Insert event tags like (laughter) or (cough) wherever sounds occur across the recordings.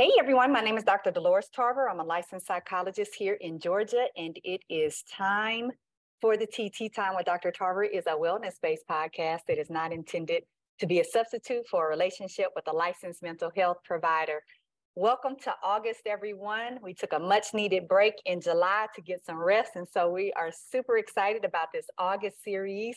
Hey everyone, my name is Dr. Dolores Tarver. I'm a licensed psychologist here in Georgia, and it is time for the TT Time with Dr. Tarver is a wellness-based podcast that is not intended to be a substitute for a relationship with a licensed mental health provider. Welcome to August, everyone. We took a much needed break in July to get some rest. And so we are super excited about this August series,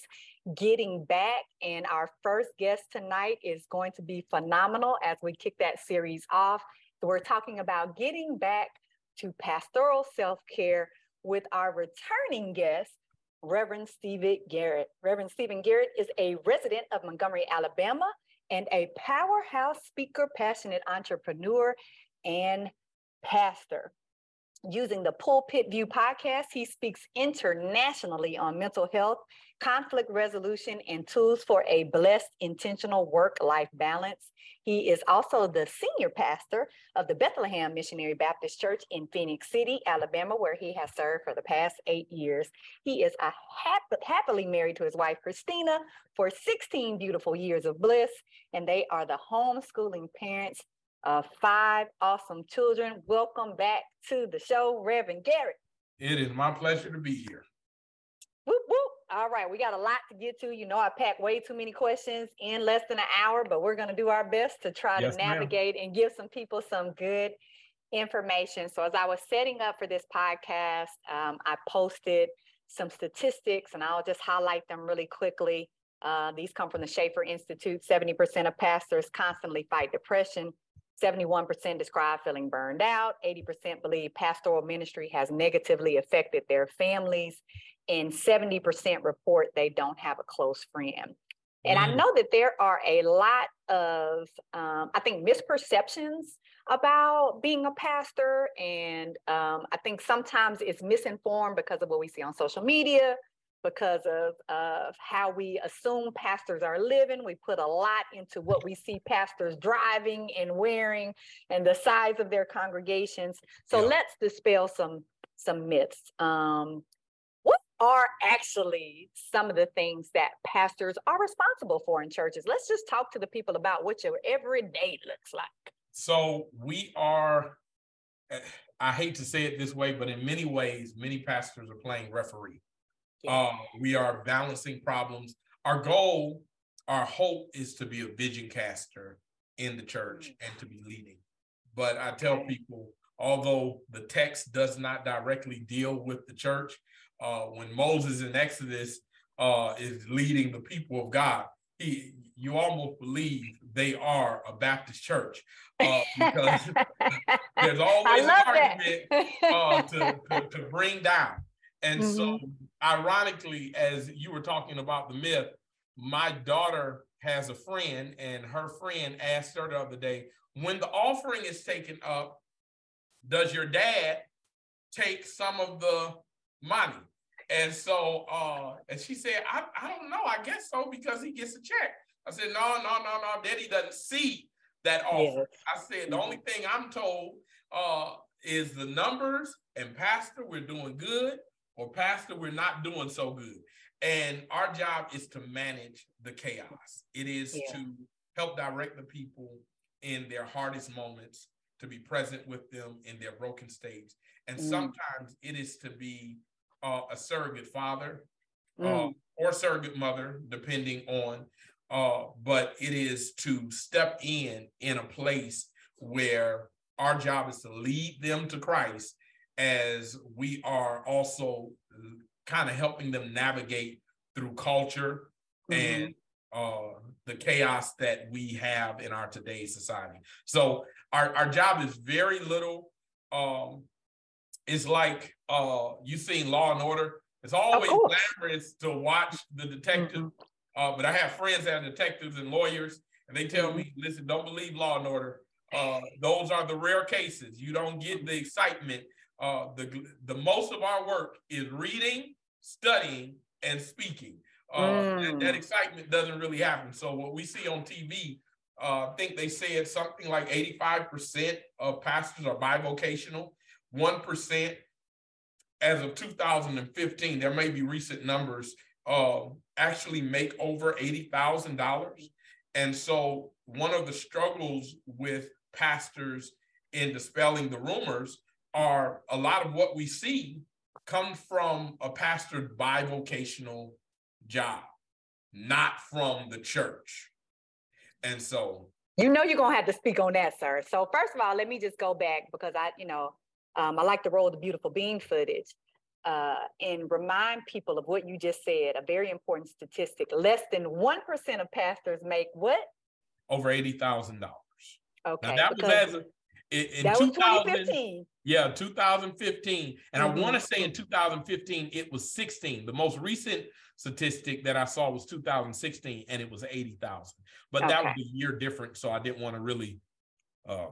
Getting Back. And our first guest tonight is going to be phenomenal as we kick that series off. We're talking about getting back to pastoral self-care with our returning guest, Reverend Steven Garrett. Reverend Steven Garrett is a resident of Montgomery, Alabama, and a powerhouse speaker, passionate entrepreneur, and pastor. Using the Pulpit View podcast, he speaks internationally on mental health, conflict resolution, and tools for a blessed, intentional work life balance. He is also the senior pastor of the Bethlehem Missionary Baptist Church in Phenix City, Alabama, where he has served for the past eight years. He is a hap- happily married to his wife, Christina, for 16 beautiful years of bliss, and they are the homeschooling parents of five awesome children. Welcome back to the show, Reverend Garrett. It is my pleasure to be here. Whoop, whoop. All right, we got a lot to get to. You know, I packed way too many questions in less than an hour, but we're going to do our best to try yes, to navigate ma'am. and give some people some good information. So, as I was setting up for this podcast, um, I posted some statistics and I'll just highlight them really quickly. Uh, these come from the Schaeffer Institute. 70% of pastors constantly fight depression. 71% describe feeling burned out. 80% believe pastoral ministry has negatively affected their families. And 70% report they don't have a close friend. And I mm. know that there are a lot of, um, I think, misperceptions about being a pastor. And um, I think sometimes it's misinformed because of what we see on social media, because of, of how we assume pastors are living. We put a lot into what we see pastors driving and wearing and the size of their congregations. So yeah. let's dispel some some myths. Um, what are actually some of the things that pastors are responsible for in churches? Let's just talk to the people about what your everyday looks like. So we are eh, I hate to say it this way, but in many ways, many pastors are playing referee. Um, we are balancing problems. Our goal, our hope is to be a vision caster in the church mm. and to be leading. But I tell people, although the text does not directly deal with the church, uh, when Moses in Exodus uh, is leading the people of God, he, you almost believe they are a Baptist church uh, because (laughs) there's always an argument uh, to, to, to, bring down. And mm-hmm. so, ironically, as you were talking about the myth, my daughter has a friend, and her friend asked her the other day, when the offering is taken up, does your dad take some of the money? And so, uh, and she said, I, I don't know. I guess so because he gets a check. I said, no, no, no, no. Daddy doesn't see that offer. I said, the only thing I'm told uh, is the numbers and pastor, we're doing good or pastor, we're not doing so good. And our job is to manage the chaos. It is yeah. to help direct the people in their hardest moments, to be present with them in their broken states. And mm. sometimes it is to be uh, a surrogate father mm. uh, or surrogate mother, depending on. Uh, but it is to step in in a place where our job is to lead them to Christ as we are also kind of helping them navigate through culture mm-hmm. and uh, the chaos that we have in our today's society. So our, our job is very little. Um, it's like uh, you seen Law and Order. It's always glamorous to watch the detective. Mm-hmm. Uh, but I have friends that are detectives and lawyers, and they tell mm-hmm. me, listen, don't believe Law and Order. Uh, those are the rare cases. You don't get the excitement uh, the, the most of our work is reading, studying, and speaking. Uh, mm. that, that, excitement doesn't really happen. So what we see on TV, uh, I think they said something like 85% of pastors are bivocational, 1% as of 2015, there may be recent numbers, uh, actually make over $80,000. And so one of the struggles with pastors in dispelling the rumors are a lot of what we see come from a pastor bivocational job, not from the church. And so you know you're gonna have to speak on that, sir. So first of all, let me just go back because I, you know, um, I like to roll the beautiful bean footage uh, and remind people of what you just said. A very important statistic: less than one percent of pastors make what? Over eighty thousand dollars. Okay, now, that was as a, in, in that 2015. Yeah, 2015. And mm-hmm. I want to say in 2015, it was 16. The most recent statistic that I saw was 2016, and it was 80,000. But okay. that was a year different. So I didn't want to really. Uh,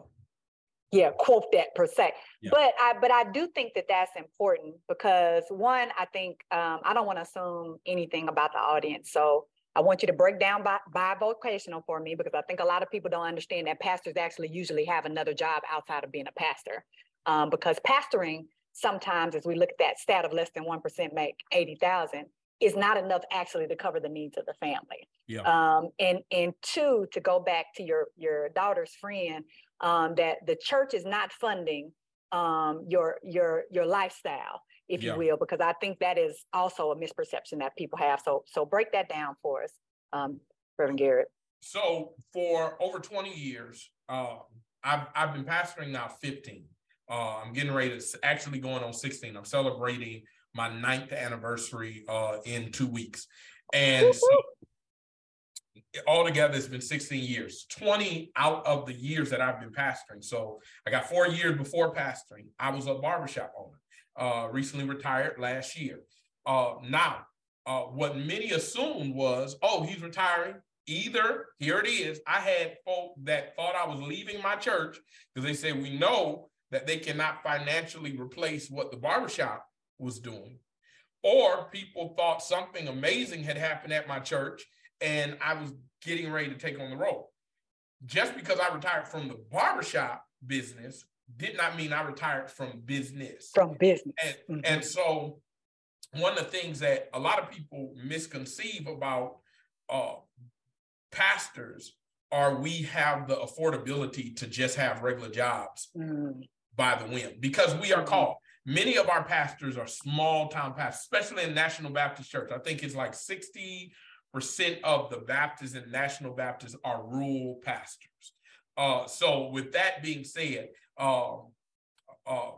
yeah, quote that per se. Yeah. But I but I do think that that's important because one, I think um, I don't want to assume anything about the audience. So I want you to break down by, bivocational for me because I think a lot of people don't understand that pastors actually usually have another job outside of being a pastor. Um, because pastoring sometimes, as we look at that stat of less than 1% make 80,000, is not enough actually to cover the needs of the family. Yeah. Um, and and two, to go back to your your daughter's friend, um, that the church is not funding um, your your your lifestyle if yeah. you will, because I think that is also a misperception that people have. So, so break that down for us, um, Reverend Garrett. So, for over 20 years, uh, I've I've been pastoring now 15. Uh, I'm getting ready to actually going on 16. I'm celebrating my ninth anniversary uh, in two weeks, and so altogether it's been 16 years 20 out of the years that i've been pastoring so i got four years before pastoring i was a barbershop owner uh, recently retired last year. Uh, now, uh, what many assumed was, oh, he's retiring. Either here it is. I had folk that thought I was leaving my church because they said we know that they cannot financially replace what the barbershop was doing. Or people thought something amazing had happened at my church and I was getting ready to take on the role. Just because I retired from the barbershop business did not mean I retired from business. From business. And, mm-hmm. and so one of the things that a lot of people misconceive about uh, pastors are we have the affordability to just have regular jobs mm. by the whim because we are mm-hmm. called. Many of our pastors are small town pastors, especially in National Baptist Church. I think it's like 60% of the Baptists and National Baptists are rural pastors. Uh, so, with that being said,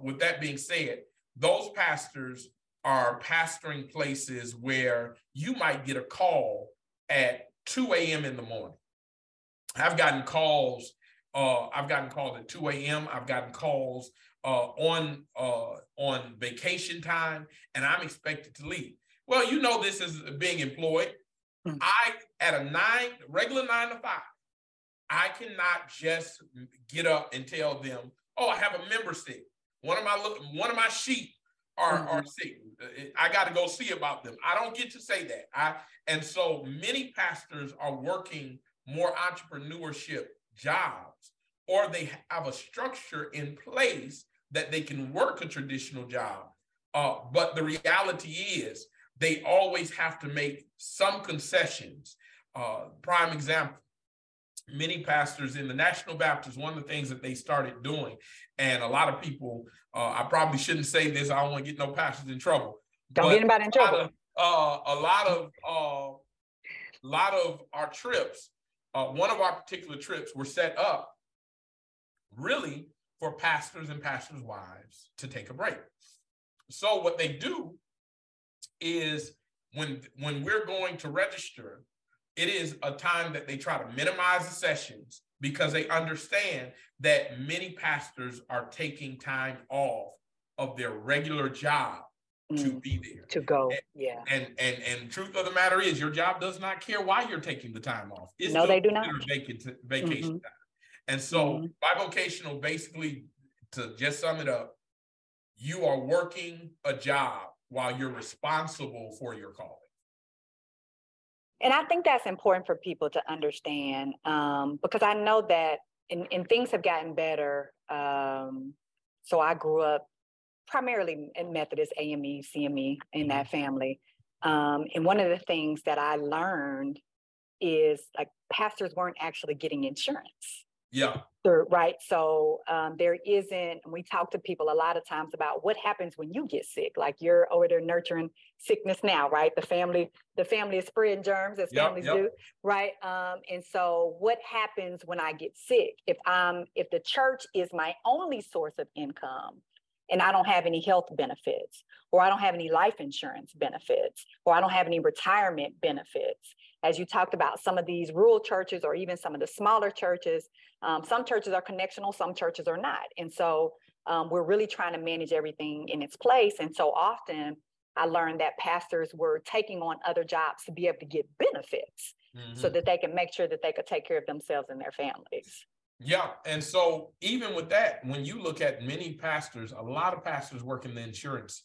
with that being said, those pastors are pastoring places where you might get a call at 2 a.m. in the morning. I've gotten calls. Uh, I've gotten calls at 2 a.m. I've gotten calls uh, on uh, on vacation time, and I'm expected to leave. Well, you know this is being employed. Mm-hmm. I at a nine regular nine to five. I cannot just get up and tell them, oh, I have a member sick. One of my one of my sheep are, mm-hmm. are sick. I got to go see about them. I don't get to say that. I and so many pastors are working more entrepreneurship jobs, or they have a structure in place that they can work a traditional job. Uh, but the reality is they always have to make some concessions. Uh, prime example, many pastors in the National Baptist, one of the things that they started doing, and a lot of people, uh, I probably shouldn't say this, I don't want to get no pastors in trouble. Don't get anybody in trouble. Of, uh, a lot of uh, a lot of our trips, uh, one of our particular trips were set up really for pastors and pastors' wives to take a break. So what they do is when when we're going to register, it is a time that they try to minimize the sessions because they understand that many pastors are taking time off of their regular job mm, to be there. To go and, yeah. and and and truth of the matter is your job does not care why you're taking the time off. It's no they do not. vacation, vacation mm-hmm. time. And so mm-hmm. bivocational basically to just sum it up you are working a job while you're responsible for your calling and I think that's important for people to understand um, because I know that and, and things have gotten better. Um, so I grew up primarily in Methodist, AME, CME in that mm-hmm. family. Um, and one of the things that I learned is like pastors weren't actually getting insurance. Yeah. right. So um, there isn't, we talk to people a lot of times about what happens when you get sick. Like you're over there nurturing sickness now, right? The family, the family is spreading germs as yep, families yep. do, right? Um, and so what happens when I get sick? If I'm, if the church is my only source of income, and I don't have any health benefits, or I don't have any life insurance benefits, or I don't have any retirement benefits. As you talked about, some of these rural churches, or even some of the smaller churches, um, some churches are connectional, some churches are not. And so um, we're really trying to manage everything in its place. And so often I learned that pastors were taking on other jobs to be able to get benefits mm-hmm. so that they can make sure that they could take care of themselves and their families. Yeah. And so even with that, when you look at many pastors, a lot of pastors work in the insurance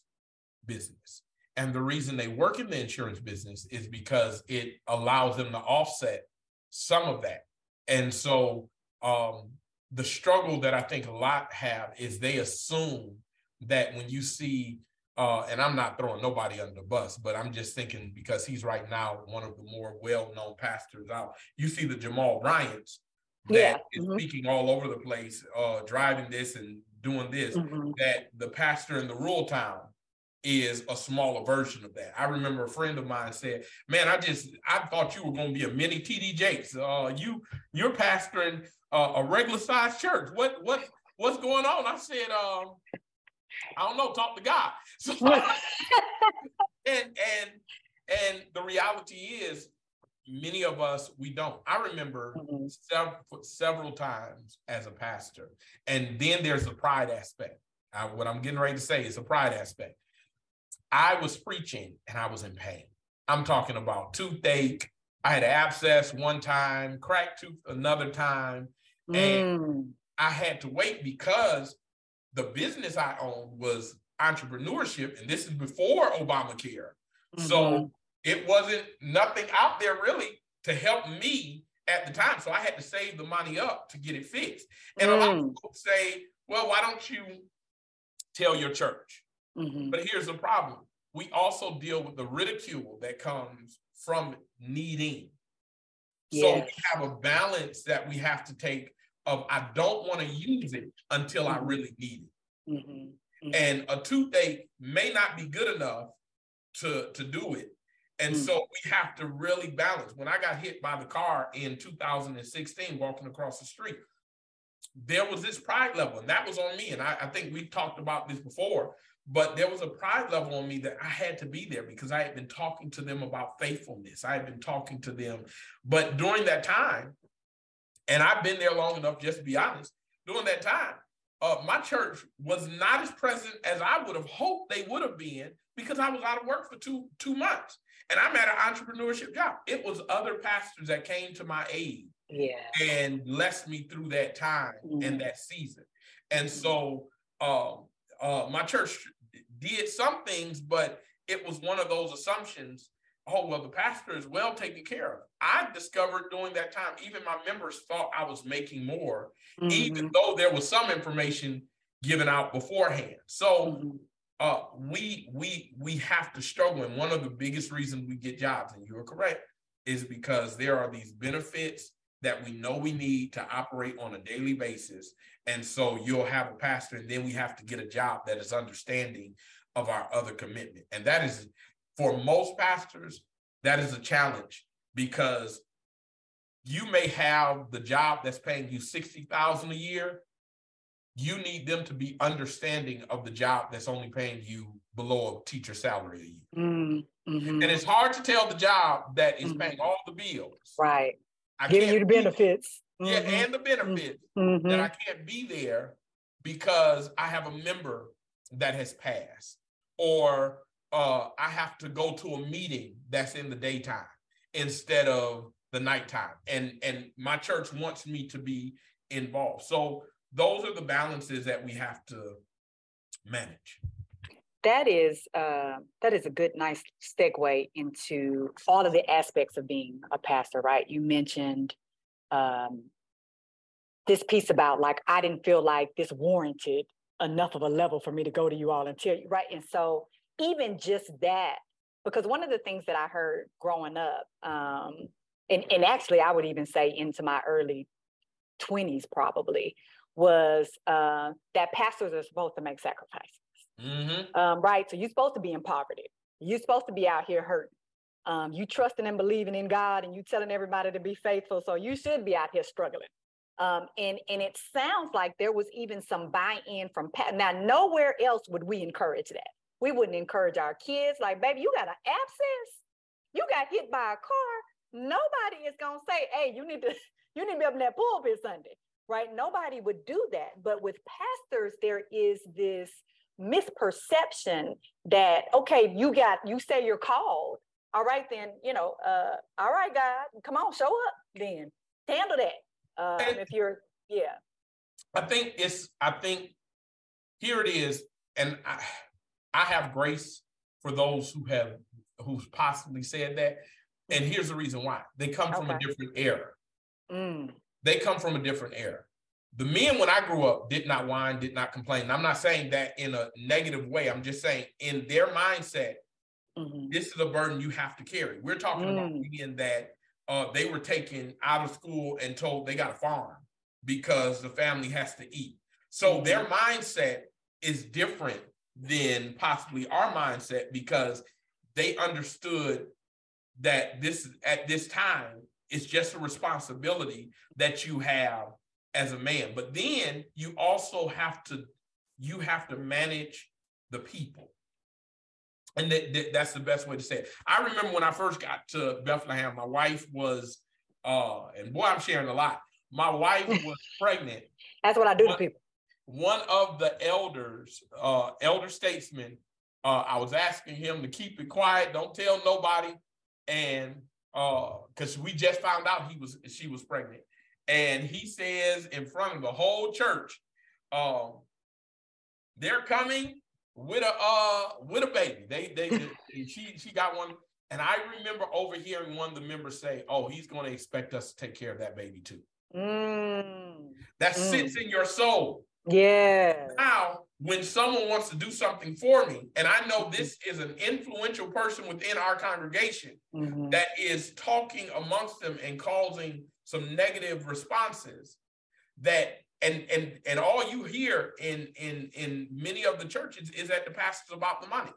business. And the reason they work in the insurance business is because it allows them to offset some of that. And so um, the struggle that I think a lot have is they assume that when you see, uh, and I'm not throwing nobody under the bus, but I'm just thinking because he's right now one of the more well-known pastors out. You see the Jamal Bryant's that yeah. is mm-hmm. speaking all over the place, uh, driving this and doing this, mm-hmm. that the pastor in the rural town is a smaller version of that. I remember a friend of mine said, "Man, I just I thought you were going to be a mini TD Jakes. Uh, you you're pastoring uh, a regular sized church. What what what's going on?" I said, um, "I don't know. Talk to God." (laughs) So, (laughs) and and and the reality is, many of us we don't. I remember mm-hmm. several several times as a pastor, and then there's the pride aspect. I, what I'm getting ready to say is a pride aspect I was preaching and I was in pain. I'm talking about toothache. I had an abscess one time, cracked tooth another time, and mm. I had to wait because the business I owned was entrepreneurship, and this is before Obamacare. Mm-hmm. So it wasn't nothing out there really to help me at the time. So I had to save the money up to get it fixed. And mm. a lot of mm. people say, well, why don't you tell your church? Mm-hmm. But here's the problem we also deal with the ridicule that comes from needing. Yes. So we have a balance that we have to take of I don't want to use it until mm-hmm. I really need it. Mm-hmm. mm-hmm. And a toothache may not be good enough to, to do it. And mm-hmm. so we have to really balance. When I got hit by the car in 2016, walking across the street, there was this pride level, and that was on me. And I, I think we talked about this before. But there was a pride level on me that I had to be there because I had been talking to them about faithfulness. I had been talking to them. But during that time, and I've been there long enough, just to be honest, during that time, uh, my church was not as present as I would have hoped they would have been because I was out of work for two two months, and I'm at an entrepreneurship job. It was other pastors that came to my aid, yeah, and blessed me through that time mm-hmm. and that season. And so, uh, uh, my church did some things, but it was one of those assumptions. Oh, well, the pastor is well taken care of. I discovered during that time, even my members thought I was making more, mm-hmm. even though there was some information given out beforehand. So mm-hmm. uh, we we we have to struggle. And one of the biggest reasons we get jobs, and you are correct, is because there are these benefits that we know we need to operate on a daily basis. And so you'll have a pastor, and then we have to get a job that is understanding of our other commitment. And that is, for most pastors, that is a challenge because you may have the job that's paying you 60,000 a year. You need them to be understanding of the job that's only paying you below a teacher salary a year. Mm-hmm. And it's hard to tell the job that is mm-hmm. paying all the bills. Right. I Giving you the benefits. Yeah, mm-hmm. and the benefits mm-hmm. that I can't be there because I have a member that has passed or uh, I have to go to a meeting that's in the daytime instead of the nighttime. And and my church wants me to be involved. So those are the balances that we have to manage. That is uh, that is a good, nice segue into all of the aspects of being a pastor, right? You mentioned um, this piece about like I didn't feel like this warranted enough of a level for me to go to you all and tell you, right? And so even just that, because one of the things that I heard growing up, um, and, and actually I would even say into my early 20s probably was uh, that pastors are supposed to make sacrifices. Mm-hmm. Um, right? So you're supposed to be in poverty. You're supposed to be out here hurting. Um, you trusting and believing in God and you telling everybody to be faithful. So you should be out here struggling. Um, and, and it sounds like there was even some buy-in from Pat. Now, nowhere else would we encourage that. We wouldn't encourage our kids, like, baby, you got an abscess, you got hit by a car. Nobody is gonna say, hey, you need to, (laughs) you need to be up in that pulpit Sunday, right? Nobody would do that. But with pastors, there is this misperception that, okay, you got, you say you're called. All right, then, you know, uh, all right, God, come on, show up then. Handle that um, if you're, yeah. I think it's, I think here it is. And I, I have grace for those who have, who's possibly said that. And here's the reason why they come from a different era. Mm. They come from a different era. The men, when I grew up, did not whine, did not complain. I'm not saying that in a negative way. I'm just saying in their mindset, mm-hmm. this is a burden you have to carry. We're talking mm. about men that uh, they were taken out of school and told they got a farm because the family has to eat. So mm-hmm. their mindset is different than possibly our mindset because they understood that this at this time it's just a responsibility that you have as a man. But then you also have to you have to manage the people. And that, that, that's the best way to say it. I remember when I first got to Bethlehem, my wife was, uh, and boy, I'm sharing a lot. My wife (laughs) was pregnant. That's what I do one, to people. One of the elders, uh, elder statesmen, uh, I was asking him to keep it quiet, don't tell nobody, and because uh, we just found out he was she was pregnant, and he says in front of the whole church, um, they're coming with a uh with a baby. They they, they she she got one, and I remember overhearing one of the members say, "Oh, he's going to expect us to take care of that baby too." Mm. That mm. sits in your soul. Yeah. Now, when someone wants to do something for me, and I know this is an influential person within our congregation mm-hmm. that is talking amongst them and causing some negative responses, that and and and all you hear in in in many of the churches is that the pastor's about the money.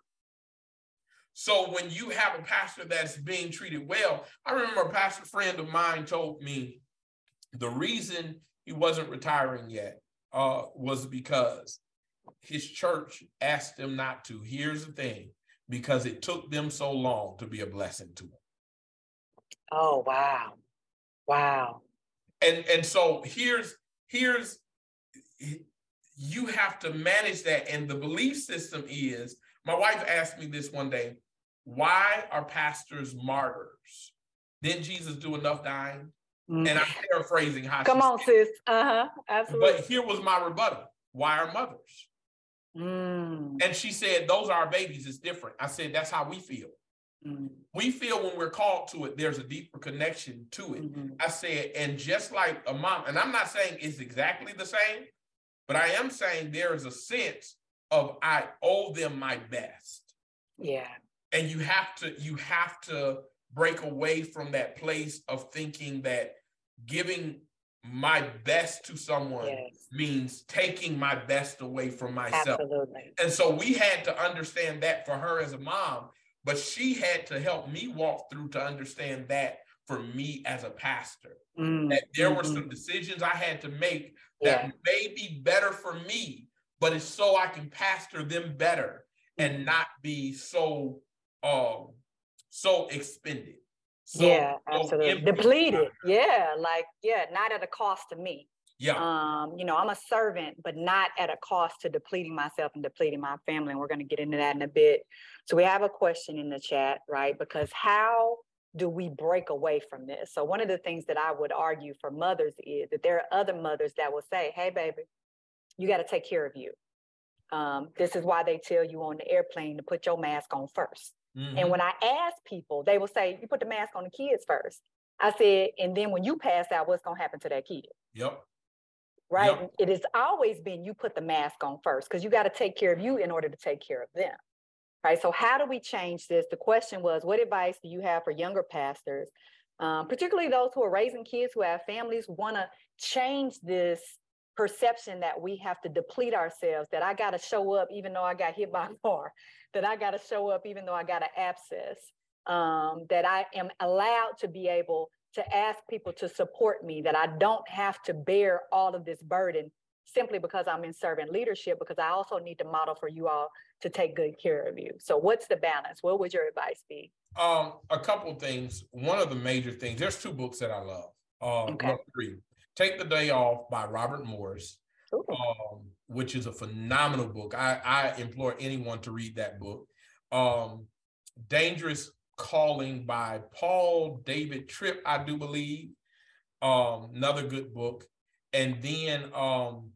So when you have a pastor that's being treated well i remember a pastor friend of mine told me the reason he wasn't retiring yet uh, was because his church asked him not to. Here's the thing because it took them so long to be a blessing to him. Oh wow. Wow. And and so here's here's you have to manage that. And the belief system is my wife asked me this one day why are pastors martyrs? Didn't jesus do enough dying? Mm. and i'm paraphrasing how come on sis. uh-huh. Absolutely. but here was my rebuttal. Why are mothers? Mm. and she said those are our babies. It's different. I said that's how we feel Mm-hmm. We feel when we're called to it, there's a deeper connection to it. Mm-hmm. I said, and just like a mom, and I'm not saying it's exactly the same, but I am saying there is a sense of I owe them my best. Yeah. And you have to, you have to break away from that place of thinking that giving my best to someone yes. means taking my best away from myself. Absolutely. And so we had to understand that for her as a mom but she had to help me walk through to understand that for me as a pastor. Mm, that there mm-hmm. were some decisions I had to make that yeah. may be better for me, but it's so I can pastor them better and mm-hmm. not be so um so expended. So, yeah, absolutely. So Depleted. Yeah, like yeah, not at a cost to me. Yeah. Um, you know, I'm a servant, but not at a cost to depleting myself and depleting my family. And we're going to get into that in a bit. So we have a question in the chat, right? Because how do we break away from this? So one of the things that I would argue for mothers is that there are other mothers that will say, hey, baby, you got to take care of you. Um, this is why they tell you on the airplane to put your mask on 1st mm-hmm. And when I ask people, they will say, you put the mask on the kids first. I said, and then when you pass out, what's going to happen to that kid? Yep right? Yep. It has always been you put the mask on first because you got to take care of you in order to take care of them, right? So, how do we change this? The question was, what advice do you have for younger pastors um, particularly those who are raising kids who have families, want to change this perception that we have to deplete ourselves, that I got to show up even though I got hit by a car, that I got to show up even though I got an abscess, um, that I am allowed to be able to ask people to support me, that I don't have to bear all of this burden simply because I'm in servant leadership, because I also need to model for you all to take good care of you. So, what's the balance? What would your advice be? Um, a couple things. One of the major things. There's two books that I love. Um, okay. three. Take the Day Off by Robert Morris, um, which is a phenomenal book. I, I implore anyone to read that book. Um, Dangerous Calling by Paul David Tripp, I do believe. Um, another good book. And then um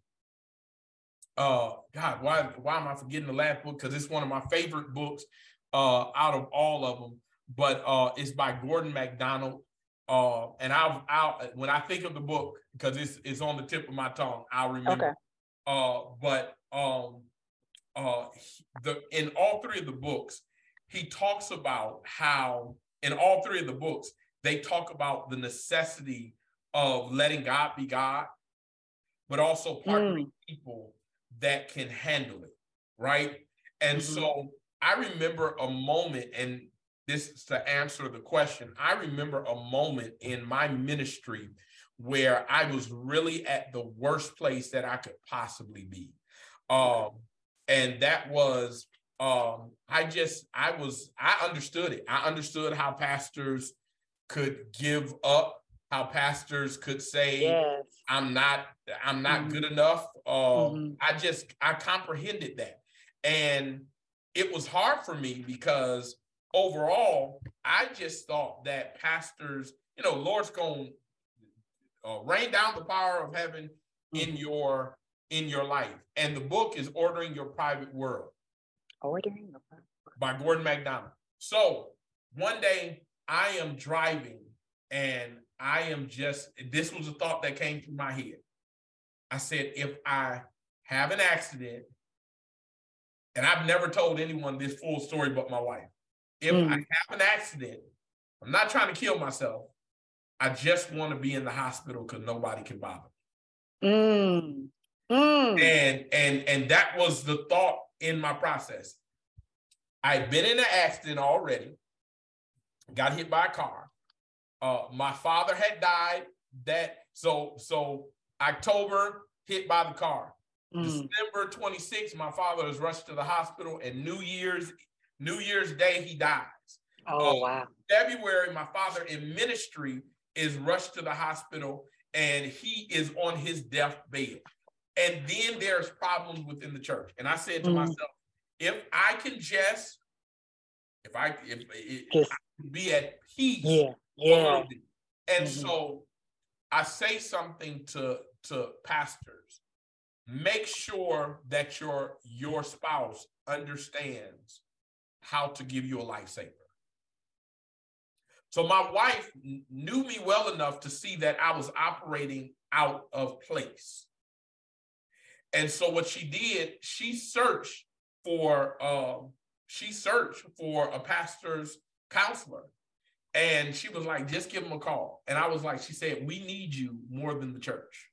uh God, why why am I forgetting the last book? Because it's one of my favorite books uh out of all of them. But uh it's by Gordon MacDonald. Uh and I'll I'll when I think of the book, because it's it's on the tip of my tongue, I'll remember. Okay. Uh but um uh the in all three of the books, he talks about how in all three of the books, they talk about the necessity of letting God be God, but also partnering mm. people that can handle it, right? And mm-hmm. so I remember a moment, and this is to answer the question. I remember a moment in my ministry where I was really at the worst place that I could possibly be. Um, and that was um, I just I was I understood it. I understood how pastors could give up, how pastors could say, yes. I'm not I'm not mm-hmm. good enough. Uh, mm-hmm. I just I comprehended that. And it was hard for me because overall, I just thought that pastors, you know, Lord's going to uh, rain down the power of heaven mm-hmm. in your in your life. And the book is Ordering Your Private World. Ordering by Gordon MacDonald. So one day I am driving and I am just, this was a thought that came through my head. I said, if I have an accident, and I've never told anyone this full story but my wife. If mm. I have an accident, I'm not trying to kill myself. I just want to be in the hospital because nobody can bother. Mm. Mm. And and and that was the thought in my process. I've been in an accident already, got hit by a car. Uh, my father had died. That so so October hit by the car. Mm. December 26th, my father was rushed to the hospital, and New Year's New Year's Day he dies. Oh uh, wow! February, my father in ministry is rushed to the hospital, and he is on his deathbed. And then there's problems within the church. And I said to mm. myself, if I can just, if I if, if I be at peace, yeah, yeah. And mm-hmm. so I say something to to pastors. Make sure that your your spouse understands how to give you a lifesaver. So my wife knew me well enough to see that I was operating out of place. And so what she did, she searched for um, she searched for a pastor's counselor. And she was like, just give him a call. And I was like, she said, we need you more than the church.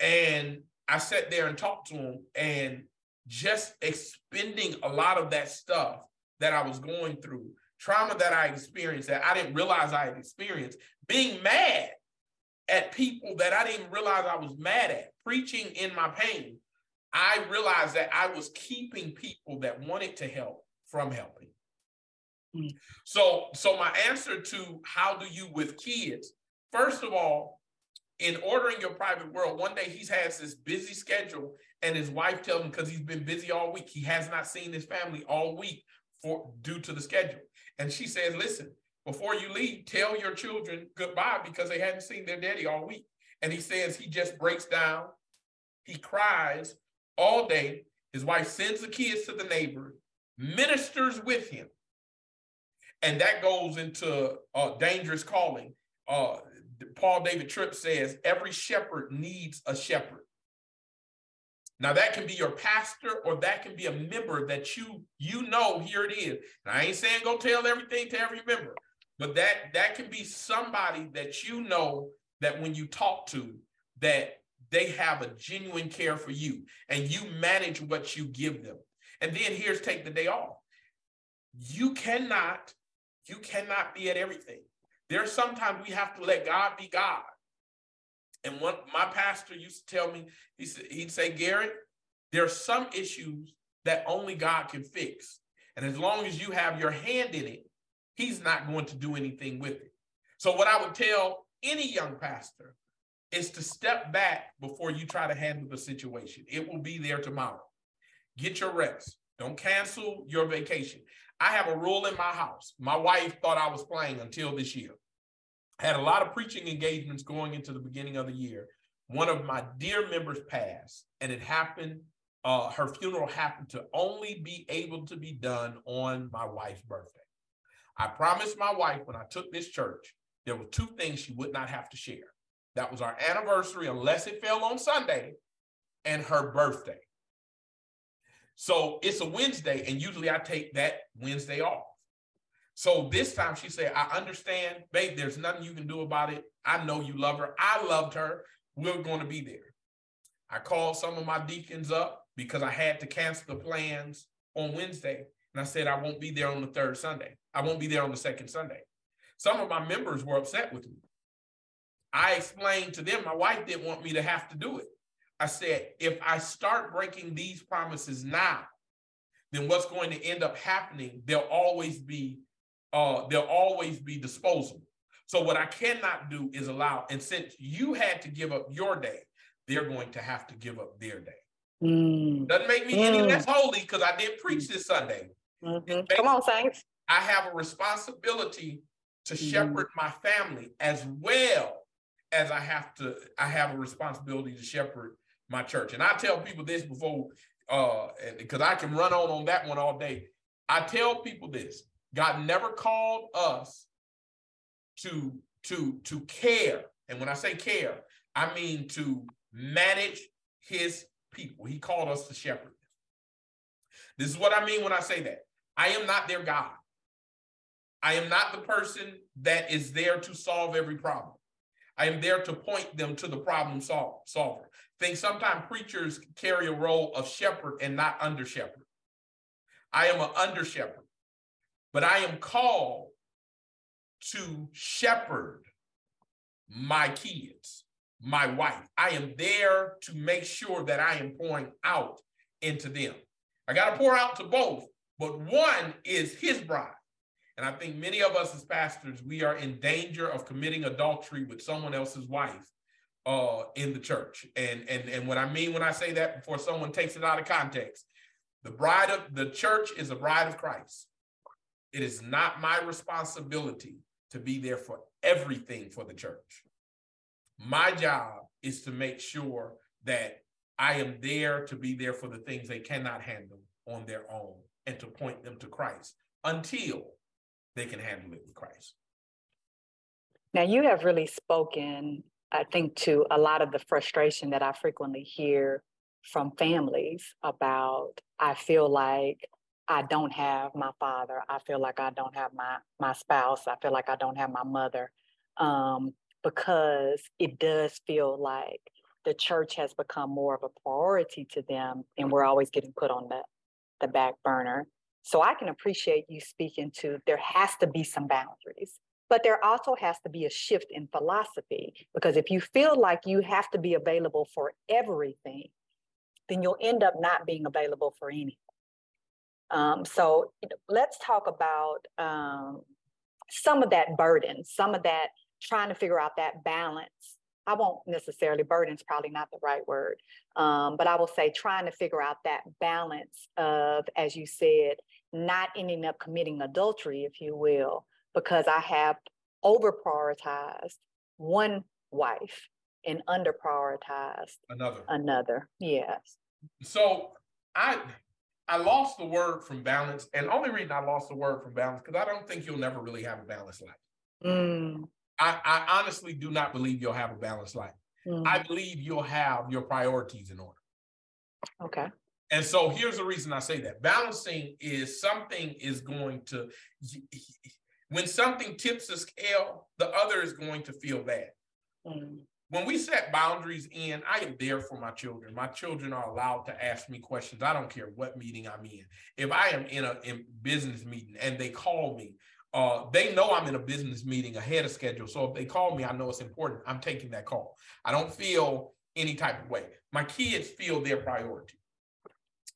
And I sat there and talked to him and just expending a lot of that stuff that I was going through, trauma that I experienced that I didn't realize I had experienced, being mad at people that I didn't realize I was mad at, preaching in my pain, I realized that I was keeping people that wanted to help from helping. Mm. So, so my answer to how do you with kids, first of all, in ordering your private world, one day he has this busy schedule, and his wife tells him because he's been busy all week, he has not seen his family all week for due to the schedule. And she says, "Listen, before you leave, tell your children goodbye because they hadn't seen their daddy all week. And he says he just breaks down, he cries all day. His wife sends the kids to the neighbor, ministers with him. And that goes into uh, dangerous calling. Uh, Paul David Tripp says every shepherd needs a shepherd. Now that can be your pastor or that can be a member that you you know here it is. I ain't saying go tell everything to every member, but that that can be somebody that you know that when you talk to that they have a genuine care for you and you manage what you give them and then here's take the day off you cannot you cannot be at everything there's sometimes we have to let god be god and what my pastor used to tell me he said he'd say garrett there are some issues that only god can fix and as long as you have your hand in it he's not going to do anything with it so what i would tell any young pastor is to step back before you try to handle the situation. It will be there tomorrow. Get your rest. Don't cancel your vacation. I have a rule in my house. My wife thought I was playing until this year. I had a lot of preaching engagements going into the beginning of the year. One of my dear members passed, and it happened. Uh, her funeral happened to only be able to be done on my wife's birthday. I promised my wife when I took this church, there were two things she would not have to share. That was our anniversary, unless it fell on Sunday, and her birthday. So it's a Wednesday, and usually I take that Wednesday off. So this time she said, I understand, babe, there's nothing you can do about it. I know you love her. I loved her. We're going to be there. I called some of my deacons up because I had to cancel the plans on Wednesday. And I said, I won't be there on the third Sunday. I won't be there on the second Sunday. Some of my members were upset with me. I explained to them, my wife didn't want me to have to do it. I said, if I start breaking these promises now, then what's going to end up happening, they'll always be, uh, there'll always be disposable. So what I cannot do is allow, and since you had to give up your day, they're going to have to give up their day. Mm. Doesn't make me mm. any less holy because I did preach this Sunday. Mm-hmm. Come on, saints. I have a responsibility to mm-hmm. shepherd my family as well as I have to, I have a responsibility to shepherd my church. And I tell people this before, uh, because I can run on on that one all day. I tell people this: God never called us to to to care, and when I say care, I mean to manage His people. He called us to shepherd. This is what I mean when I say that. I am not their God. I am not the person that is there to solve every problem. I am there to point them to the problem sol- solver. Think sometimes preachers carry a role of shepherd and not under shepherd. I am an under shepherd, but I am called to shepherd my kids, my wife. I am there to make sure that I am pouring out into them. I got to pour out to both, but one is his bride. And I think many of us as pastors, we are in danger of committing adultery with someone else's wife uh, in the church. And, and, and what I mean when I say that, before someone takes it out of context, the bride of the church is a bride of Christ. It is not my responsibility to be there for everything for the church. My job is to make sure that I am there to be there for the things they cannot handle on their own and to point them to Christ until they can handle it with Christ. Now, you have really spoken, I think, to a lot of the frustration that I frequently hear from families about I feel like I don't have my father. I feel like I don't have my my spouse. I feel like I don't have my mother. Um, because it does feel like the church has become more of a priority to them and we're always getting put on the, the back burner. So I can appreciate you speaking to there has to be some boundaries, but there also has to be a shift in philosophy because if you feel like you have to be available for everything, then you'll end up not being available for anything. Um, so let's talk about um, some of that burden, some of that trying to figure out that balance I won't necessarily, burden burden's probably not the right word, um, but I will say trying to figure out that balance of, as you said, not ending up committing adultery, if you will, because I have over prioritized one wife and under prioritized another. Another, yes. So I I lost the word from balance, and only reason I lost the word from balance because I don't think you'll never really have a balanced life. Mm. I, I honestly do not believe you'll have a balanced life. Mm. I believe you'll have your priorities in order. Okay. And so here's the reason I say that balancing is something is going to When something tips the scale, the other is going to feel bad. Mm. When we set boundaries in, I am there for my children. My children are allowed to ask me questions. I don't care what meeting I'm in. If I am in a in business meeting and they call me, uh, they know I'm in a business meeting ahead of schedule. So if they call me, I know it's important. I'm taking that call. I don't feel any type of way. My kids feel their priority.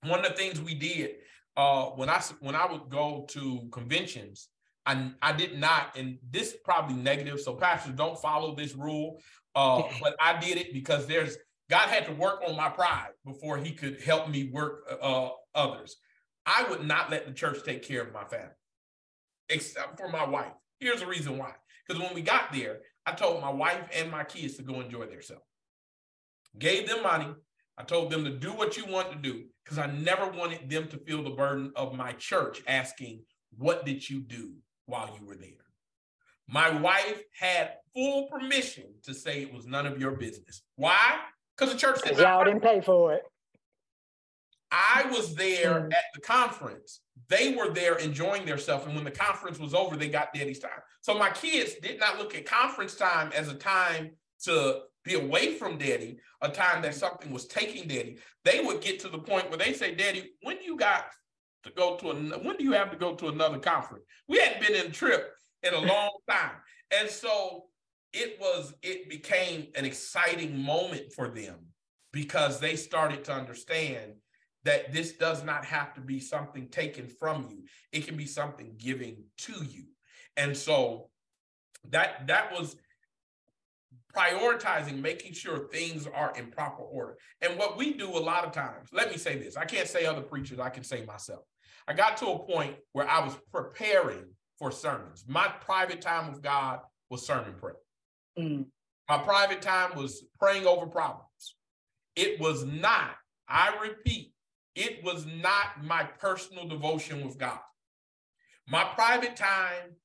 One of the things we did uh, when I when I would go to conventions, I I did not, and this probably negative. So pastors don't follow this rule, uh, (laughs) but I did it because there's God had to work on my pride before He could help me work uh, others. I would not let the church take care of my family, except for my wife. Here's the reason why: because when we got there, I told my wife and my kids to go enjoy themselves. Gave them money. I told them to do what you want to do because I never wanted them to feel the burden of my church asking, What did you do while you were there? My wife had full permission to say it was none of your business. Why? Because the church said y'all didn't pay for it. I was there mm. at the conference. They were there enjoying themselves. And when the conference was over, they got daddy's time. So my kids did not look at conference time as a time to be away from daddy, a time that something was taking daddy, they would get to the point where they say, Daddy, when you got to go to a, when do you have to go to another conference? We hadn't been in a trip in a long (laughs) time. And so it was, it became an exciting moment for them because they started to understand that this does not have to be something taken from you. It can be something given to you. And so that that was prioritizing, making sure things are in proper order. And what we do a lot of times, let me say this I can't say other preachers, I can say myself. I got to a point where I was preparing for sermons. My private time with God was sermon prep. Mm. My private time was praying over problems. It was not, I repeat, it was not my personal devotion with God. My private time,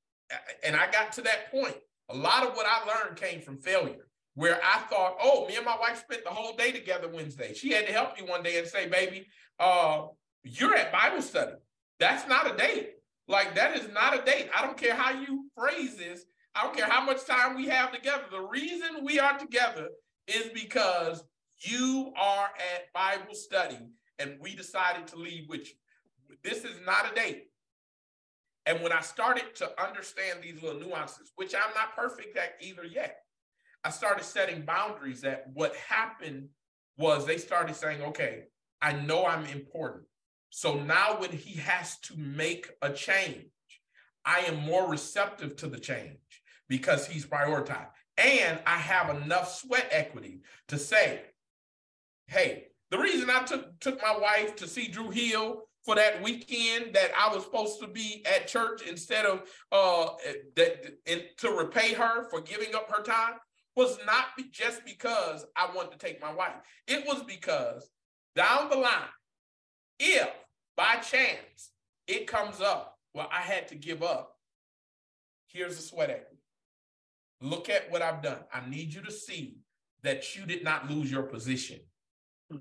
and I got to that point a lot of what I learned came from failure, where I thought, oh, me and my wife spent the whole day together Wednesday. She had to help me one day and say, baby, uh, you're at Bible study. That's not a date. Like, that is not a date. I don't care how you phrase this. I don't care how much time we have together. The reason we are together is because you are at Bible study and we decided to leave with you. This is not a date. And when I started to understand these little nuances, which I'm not perfect at either yet, I started setting boundaries that what happened was they started saying, okay, I know I'm important. So now when he has to make a change, I am more receptive to the change because he's prioritized. And I have enough sweat equity to say, hey, the reason I took, took my wife to see Dru Hill for that weekend that I was supposed to be at church instead of uh that and to repay her for giving up her time was not just because I wanted to take my wife. It was because down the line, if by chance it comes up, well, I had to give up. Here's the sweat equity. Look at what I've done. I need you to see that you did not lose your position. Hmm.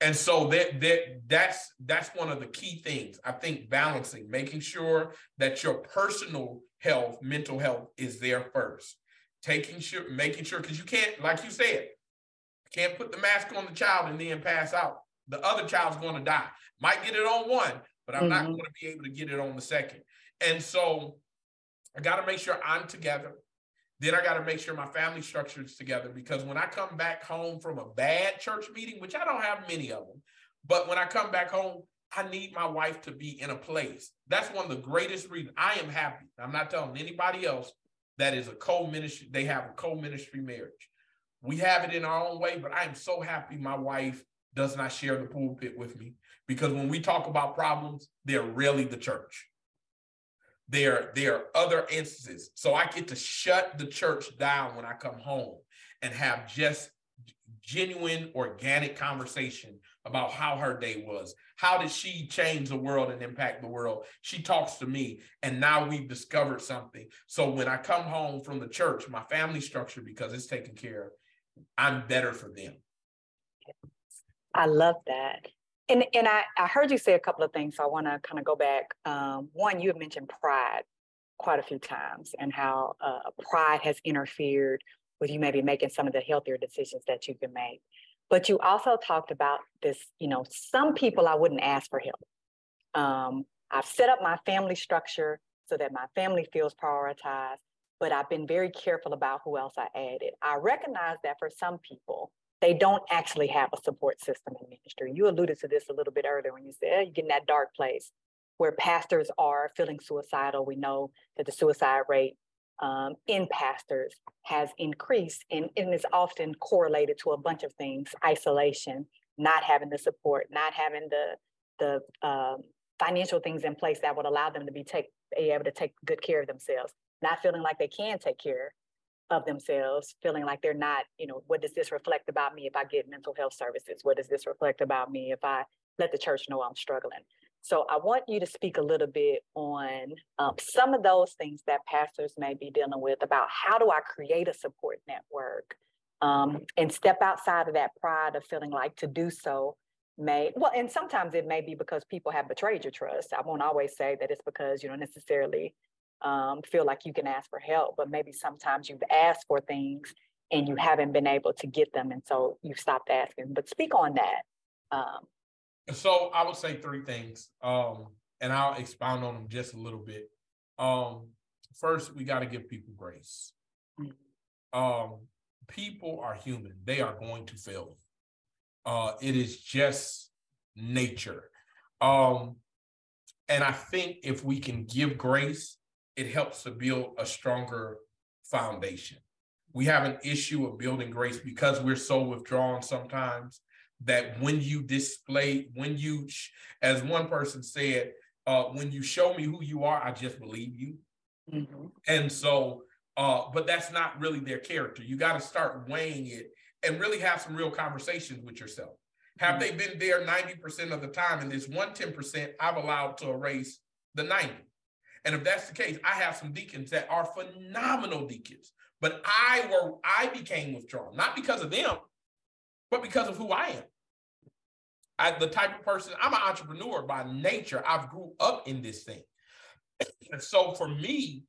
And so that, that that's that's one of the key things. I think balancing, making sure that your personal health, mental health is there first. Taking sure, making sure, because you can't, like you said, can't put the mask on the child and then pass out. The other child's going to die. Might get it on one, but I'm mm-hmm. not going to be able to get it on the second. And so I got to make sure I'm together. Then I got to make sure my family structure is together because when I come back home from a bad church meeting, which I don't have many of them, but when I come back home, I need my wife to be in a place. That's one of the greatest reasons I am happy. I'm not telling anybody else that is a co-ministry, they have a co-ministry marriage. We have it in our own way, but I am so happy my wife does not share the pulpit with me. Because when we talk about problems, they're really the church. There there are other instances. So i get to shut the church down when i come home and have just genuine organic conversation about how her day was. How did she change the world and impact the world? She talks to me and now we've discovered something. So when i come home from the church my family structure because it's taken care of i'm better for them i love that and and I, I heard you say a couple of things, so I want to kind of go back. Um, one, you had mentioned pride. quite a few times and how uh, pride has interfered with you maybe making some of the healthier decisions that you can make. But you also talked about this, you know, some people I wouldn't ask for help. Um, I've set up my family structure so that my family feels prioritized, but I've been very careful about who else I added. I recognize that for some people, they don't actually have a support system in ministry. You alluded to this a little bit earlier when you said you get in that dark place where pastors are feeling suicidal. We know that the suicide rate um, in pastors has increased and, and is often correlated to a bunch of things isolation, not having the support, not having the, the um, financial things in place that would allow them to be, take, be able to take good care of themselves, not feeling like they can take care of themselves, feeling like they're not, you know, what does this reflect about me if I get mental health services? What does this reflect about me if I let the church know I'm struggling? So I want you to speak a little bit on um, some of those things that pastors may be dealing with about how do I create a support network um, and step outside of that pride of feeling like to do so may well and sometimes it may be because people have betrayed your trust i won't always say that it's because you don't necessarily um, feel like you can ask for help but maybe sometimes you've asked for things and you haven't been able to get them and so you've stopped asking but speak on that um, so I would say three things, um, and I'll expound on them just a little bit. Um, first, we got to give people grace. Um, people are human; they are going to fail. Uh, it is just nature, um, and I think if we can give grace, it helps to build a stronger foundation. We have an issue of building grace because we're so withdrawn sometimes that when you display, when you, as one person said, uh, when you show me who you are, I just believe you. Mm-hmm. And so, uh, but that's not really their character. You got to start weighing it and really have some real conversations with yourself. Have mm-hmm. they been there 90% of the time? And this one 10% I've allowed to erase the 90. And if that's the case, I have some deacons that are phenomenal deacons, but I were I became withdrawn, not because of them, but because of who I am. I, the type of person I'm an entrepreneur by nature. I've grew up in this thing. (clears throat) and so for me,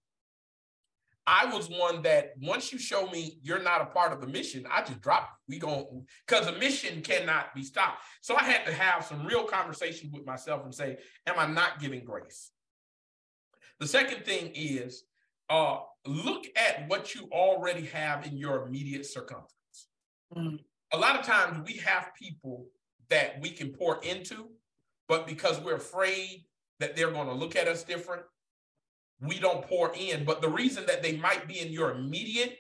I was one that once you show me you're not a part of the mission, I just drop We go because the mission cannot be stopped. So I had to have some real conversation with myself and say, am I not giving grace? The second thing is uh, look at what you already have in your immediate circumference. Mm a lot of times we have people that we can pour into, but because we're afraid that they're going to look at us different, we don't pour in. But the reason that they might be in your immediate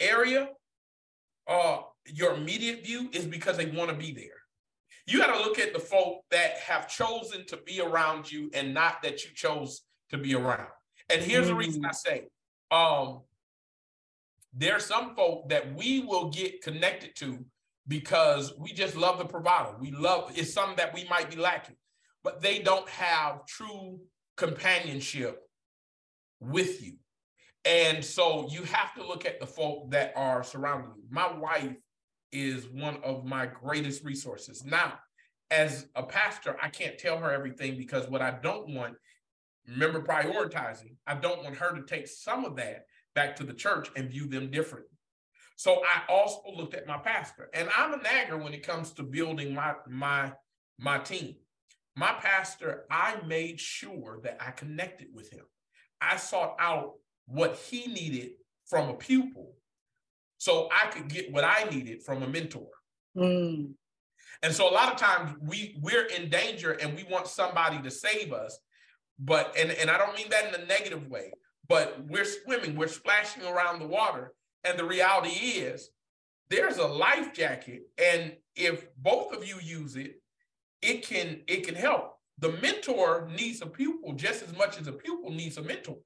area, uh, your immediate view, is because they want to be there. You got to look at the folk that have chosen to be around you and not that you chose to be around. And here's mm. the reason I mm. say, um, there's some folk that we will get connected to because we just love the provider. We love it's something that we might be lacking, but they don't have true companionship with you. And so you have to look at the folk that are surrounding you. My wife is one of my greatest resources. Now, as a pastor, I can't tell her everything because what I don't want, remember prioritizing, I don't want her to take some of that back to the church and view them differently. So I also looked at my pastor, and I'm a nagger when it comes to building my my my team. My pastor, I made sure that I connected with him. I sought out what he needed from a pupil so I could get what I needed from a mentor. Mm. And so a lot of times we we're in danger and we want somebody to save us. But and, and I don't mean that in a negative way, but we're swimming, we're splashing around the water. And the reality is, there's a life jacket, and if both of you use it, it can it can help. The mentor needs a pupil just as much as a pupil needs a mentor.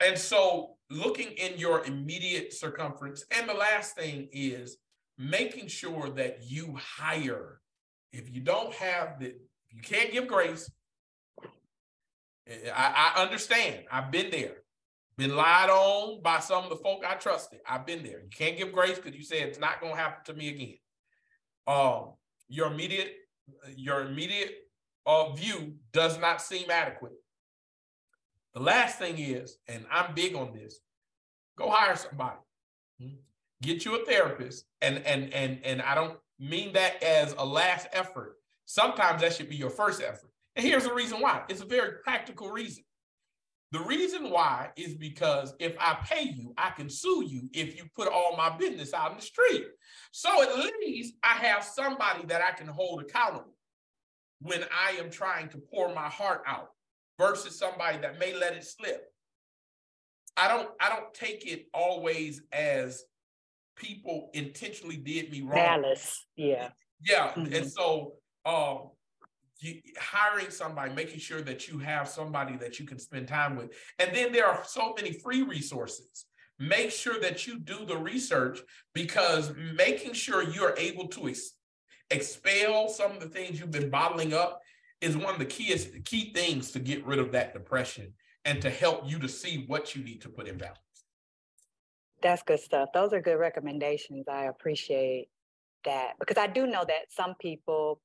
And so, looking in your immediate circumference, and the last thing is making sure that you hire. If you don't have the, you can't give grace, I, I understand. I've been there. Been lied on by some of the folk I trusted. I've been there. You can't give grace because you said it's not going to happen to me again. Um, your immediate, your immediate uh, view does not seem adequate. The last thing is, and I'm big on this, go hire somebody. Hmm? Get you a therapist. And and and and I don't mean that as a last effort. Sometimes that should be your first effort. And here's the reason why. It's a very practical reason. The reason why is because if I pay you, I can sue you if you put all my business out in the street. So at least I have somebody that I can hold accountable when I am trying to pour my heart out versus somebody that may let it slip. I don't I don't take it always as people intentionally did me wrong. Malice, yeah. Yeah, mm-hmm. and so um you, hiring somebody, making sure that you have somebody that you can spend time with. And then there are so many free resources. Make sure that you do the research because making sure you're able to ex- expel some of the things you've been bottling up is one of the keyest key things to get rid of that depression and to help you to see what you need to put in balance. That's good stuff. Those are good recommendations. I appreciate that because I do know that some people,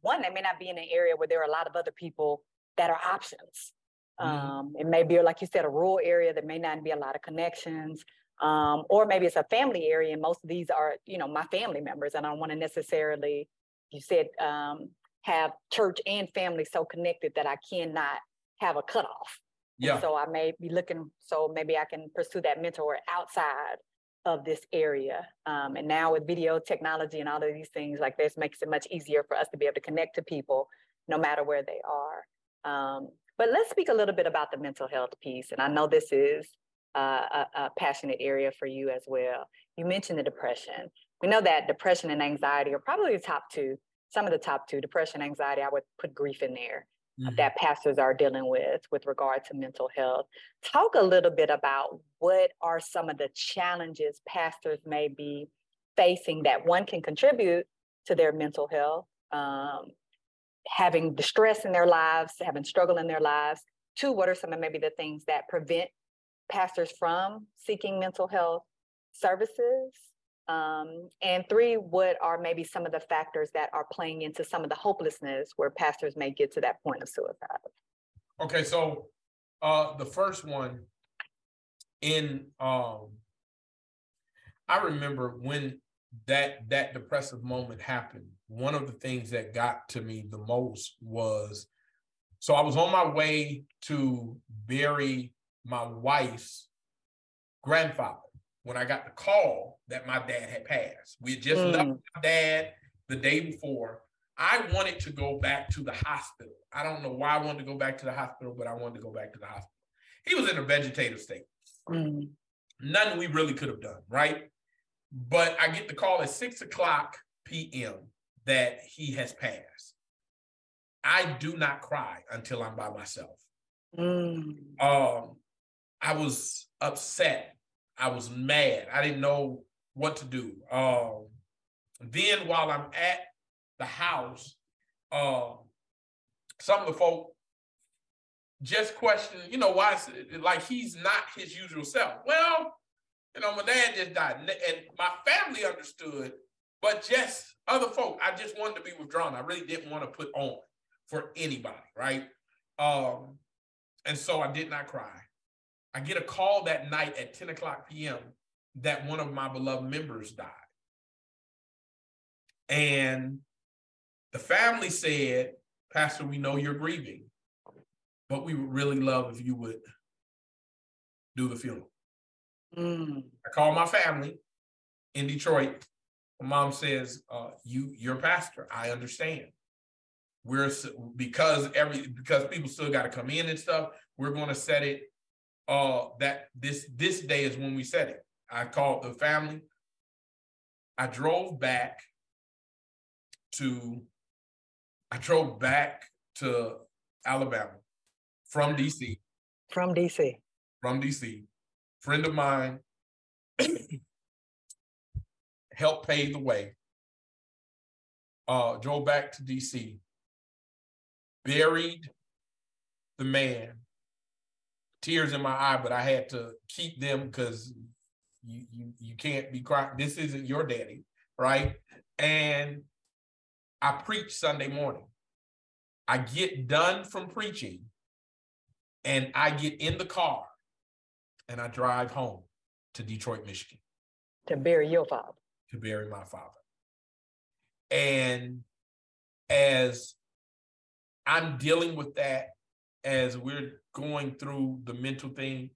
one, they may not be in an area where there are a lot of other people that are options. Mm-hmm. Um, it may be, like you said, a rural area that may not be a lot of connections. Um, or maybe it's a family area and most of these are, you know, my family members. And I don't want to necessarily, you said, um, have church and family so connected that I cannot have a cutoff. Yeah. And so I may be looking, so maybe I can pursue that mentor outside of this area. Um, and now with video technology and all of these things like this makes it much easier for us to be able to connect to people no matter where they are. Um, but let's speak a little bit about the mental health piece. And I know this is uh, a, a passionate area for you as well. You mentioned the depression. We know that depression and anxiety are probably the top two, some of the top two, depression, anxiety, I would put grief in there mm-hmm. that pastors are dealing with with regard to mental health. Talk a little bit about what are some of the challenges pastors may be facing that one can contribute to their mental health, um, having distress in their lives, having struggle in their lives. Two, what are some of maybe the things that prevent pastors from seeking mental health services? Um, and three, what are maybe some of the factors that are playing into some of the hopelessness where pastors may get to that point of suicide? Okay, so uh, the first one in um, I remember when that that depressive moment happened. One of the things that got to me the most was so I was on my way to bury my wife's grandfather when I got the call that my dad had passed. We had just mm. left my dad the day before. I wanted to go back to the hospital. I don't know why I wanted to go back to the hospital, but I wanted to go back to the hospital. He was in a vegetative state. Mm. Nothing we really could have done, right? But I get the call at six o'clock p.m. that he has passed. I do not cry until I'm by myself. Mm. Um, I was upset I was mad. I didn't know what to do. Um, then while I'm at the house, uh, some of the folk just question, you know, why like he's not his usual self. Well, you know, my dad just died, and my family understood, but just other folk, I just wanted to be withdrawn. I really didn't want to put on for anybody, right? Um, and so I did not cry. I get a call that night at 10 o'clock p.m. that one of my beloved members died. And the family said, Pastor, we know you're grieving, but we would really love if you would do the funeral. Mm. I call my family in Detroit. My mom says, uh, "You, you're pastor. I understand. We're because every because people still got to come in and stuff. We're going to set it uh, that this this day is when we said it. I called the family. I drove back to I drove back to Alabama from DC. From DC. From DC. Friend of mine (clears throat) helped pave the way. Uh, drove back to DC, buried the man tears in my eye, but I had to keep them because you you you can't be crying. This isn't your daddy, right? And I preach Sunday morning. I get done from preaching, And I get in the car and I drive home to Detroit, Michigan. To bury your father. To bury my father. And as I'm dealing with that, as we're going through the mental thing,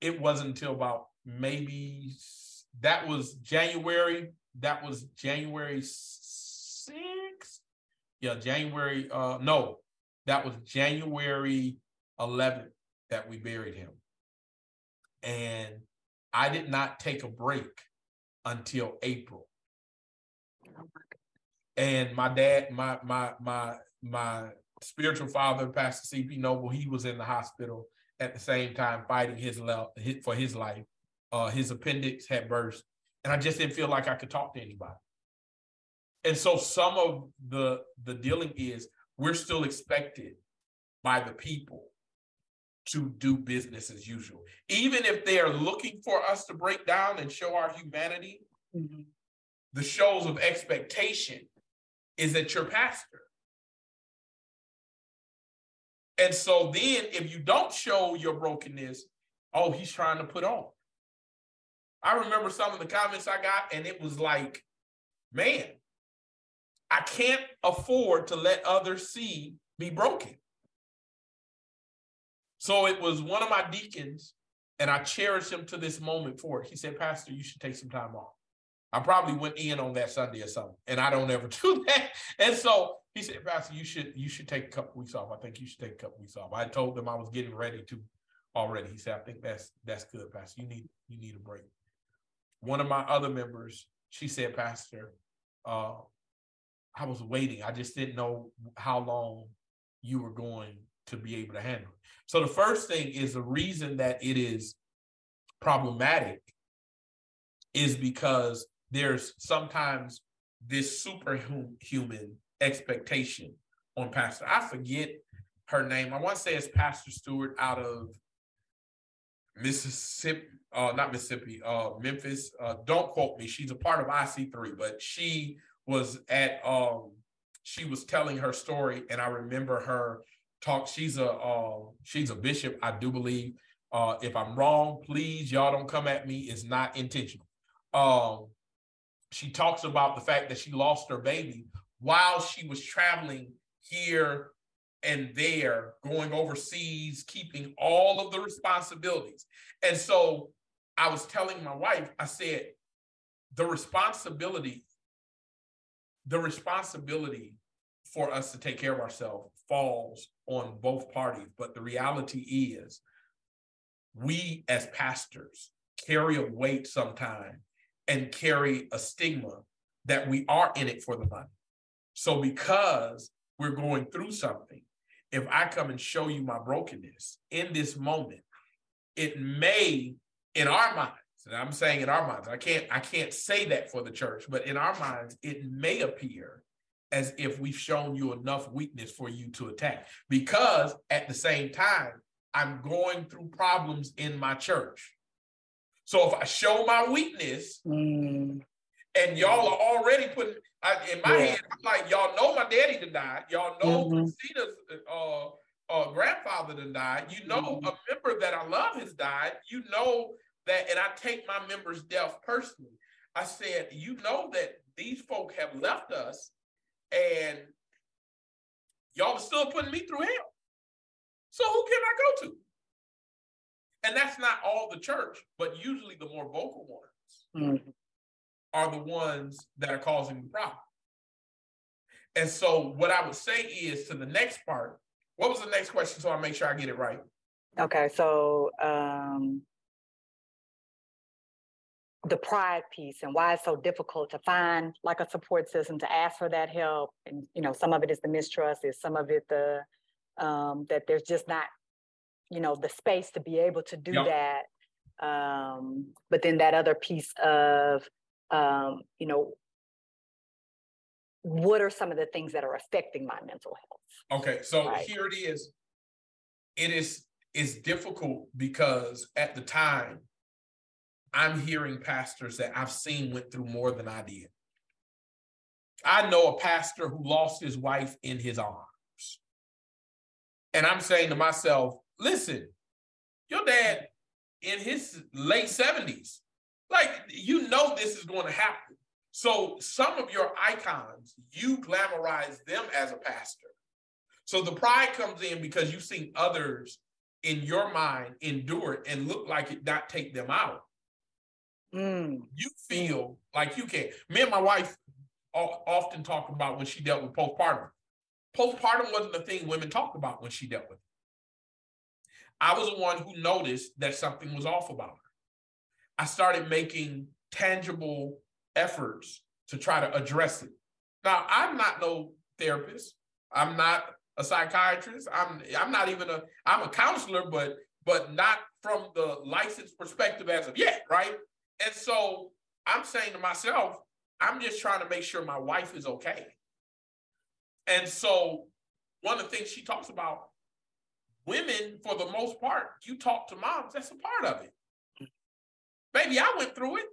it wasn't until about maybe that was January. That was January 6th. Yeah, January. Uh, no, that was January 11th that we buried him. And I did not take a break until April. And my dad, my my my my spiritual father, Pastor CP Noble, he was in the hospital at the same time fighting his, his for his life. Uh, his appendix had burst, and I just didn't feel like I could talk to anybody. And so some of the the dealing is we're still expected by the people to do business as usual. Even if they are looking for us to break down and show our humanity, mm-hmm. the shows of expectation is that you're pastor. And so then if you don't show your brokenness, oh, he's trying to put on. I remember some of the comments I got, and it was like, man, I can't afford to let others see me broken. So it was one of my deacons, and I cherish him to this moment for it. He said, Pastor, you should take some time off. I probably went in on that Sunday or something, and I don't ever (laughs) do that. And so he said, Pastor, you should you should take a couple weeks off. I think you should take a couple weeks off. I told them I was getting ready to already. He said, I think that's that's good, Pastor. You need you need a break. One of my other members, she said, Pastor, uh, I was waiting. I just didn't know how long you were going to be able to handle it. So the first thing is the reason that it is problematic is because there's sometimes this superhuman expectation on Pastor. I forget her name. I want to say it's Pastor Stewart out of Mississippi, uh, not Mississippi, uh, Memphis. Uh, don't quote me. She's a part of IC3, but she was at um, she was telling her story, and I remember her talk. She's a uh, she's a bishop, I do believe. Uh, if I'm wrong, please y'all don't come at me. It's not intentional. Um, she talks about the fact that she lost her baby while she was traveling here and there, going overseas, keeping all of the responsibilities. And so I was telling my wife, I said, the responsibility, the responsibility for us to take care of ourselves falls on both parties. But the reality is, we as pastors carry a weight sometimes and carry a stigma that we are in it for the money. So because we're going through something, if I come and show you my brokenness in this moment, it may, in our minds, and I'm saying in our minds, I can't, I can't say that for the church, but in our minds, it may appear as if we've shown you enough weakness for you to attack. Because at the same time, I'm going through problems in my church. So if I show my weakness, mm and y'all are already putting I, in my yeah. head. I'm like, y'all know my daddy to die. Y'all know mm-hmm. Christina's uh, uh, grandfather to die. You know mm-hmm. a member that I love has died. You know that, and I take my members' death personally. I said, you know that these folk have left us, and y'all are still putting me through hell. So who can I go to? And that's not all the church, but usually the more vocal ones. Mm-hmm are the ones that are causing the problem. And so, what I would say is to the next part, what was the next question? So I make sure I get it right. Okay, so um, the pride piece and why it's so difficult to find like a support system to ask for that help, and you know, some of it is the mistrust, is some of it the um, that there's just not, you know, the space to be able to do yep. that. Um, but then that other piece of um, you know, what are some of the things that are affecting my mental health? Okay, so right? here it is. It is is difficult because at the time I'm hearing pastors that I've seen went through more than I did. I know a pastor who lost his wife in his arms. And I'm saying to myself, listen, your dad in his late 70s, like you know this is going to happen. So some of your icons, you glamorize them as a pastor. So the pride comes in because you've seen others in your mind endure it and look like it not take them out. Mm. You feel like you can't. Me and my wife often talk about when she dealt with postpartum. Postpartum wasn't the thing women talked about when she dealt with it. I was the one who noticed that something was off about her. I started making tangible efforts to try to address it. Now, I'm not no therapist. I'm not a psychiatrist. I'm I'm not even a I'm a counselor, but but not from the licensed perspective as of yet, right? And so I'm saying to myself, I'm just trying to make sure my wife is okay. And so one of the things she talks about, women, for the most part, you talk to moms, that's a part of it. Baby, I went through it.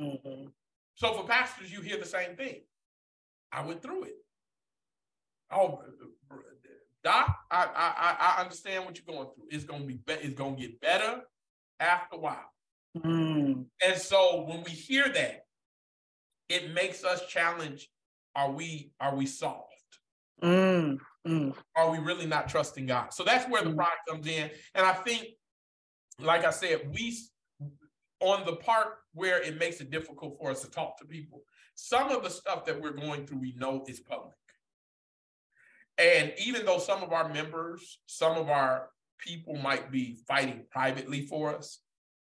Mm-hmm. So for pastors, you hear the same thing. I went through it. Oh, Doc, I I I understand what you're going through. It's gonna be, be it's gonna get better after a while. Mm. And so when we hear that, it makes us challenge: Are we are we soft? Mm. Mm. Are we really not trusting God? So that's where the mm. pride comes in. And I think, like I said, we on the part where it makes it difficult for us to talk to people. Some of the stuff that we're going through, we know is public. And even though some of our members, some of our people might be fighting privately for us,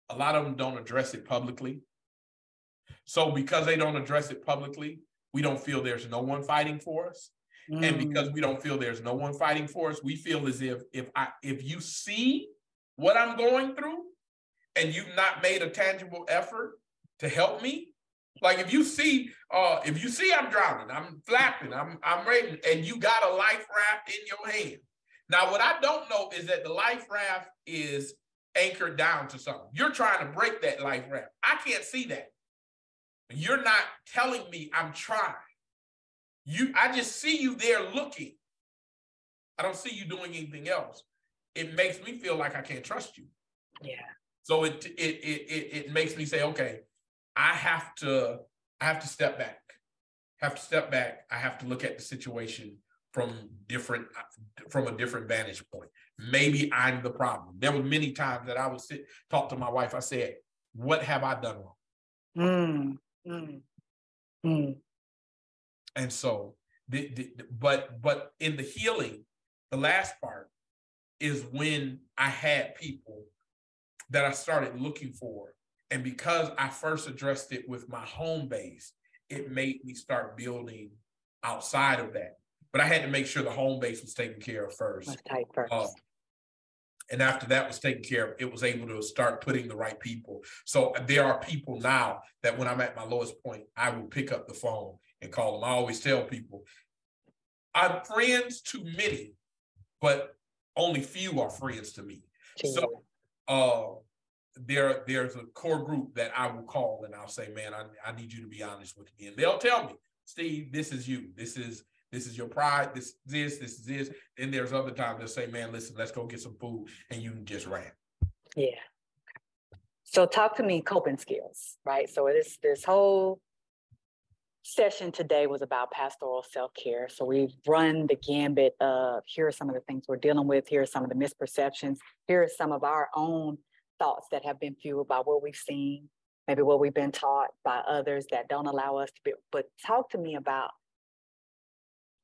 a lot of them don't address it publicly. So because they don't address it publicly, we don't feel there's no one fighting for us. Mm. And because we don't feel there's no one fighting for us, we feel as if if I if you see what I'm going through and you've not made a tangible effort to help me, like if you see, uh, if you see I'm drowning, I'm flapping, I'm I'm ready, and you got a life raft in your hand. Now, what I don't know is that the life raft is anchored down to something. You're trying to break that life raft. I can't see that. You're not telling me I'm trying. You, I just see you there looking. I don't see you doing anything else. It makes me feel like I can't trust you. Yeah. So it it it it, it makes me say, okay, I have to I have to step back. Have to step back. I have to look at the situation from different from a different vantage point. Maybe I'm the problem. There were many times that I would sit talk to my wife. I said, "What have I done wrong?" Mm, mm, mm. And so, the, the, but but in the healing, the last part is when I had people that I started looking for and because I first addressed it with my home base, it made me start building outside of that. But I had to make sure the home base was taken care of first. first. Uh, and after that was taken care of, it was able to start putting the right people. So there are people now that when I'm at my lowest point, I will pick up the phone and call them. I always tell people, I'm friends to many, but only few are friends to me. So uh, there there's a core group that I will call and I'll say, man, I, I need you to be honest with me. And they'll tell me, Steve, this is you. This is this is your pride. This this this is this. And there's other times they'll say, man, listen, let's go get some food, and you can just rant. Yeah. So talk to me coping skills, right? So it is this whole session today was about pastoral self-care. So we've run the gambit of here are some of the things we're dealing with, here are some of the misperceptions, here are some of our own thoughts that have been fueled by what we've seen, maybe what we've been taught by others that don't allow us to be. But talk to me about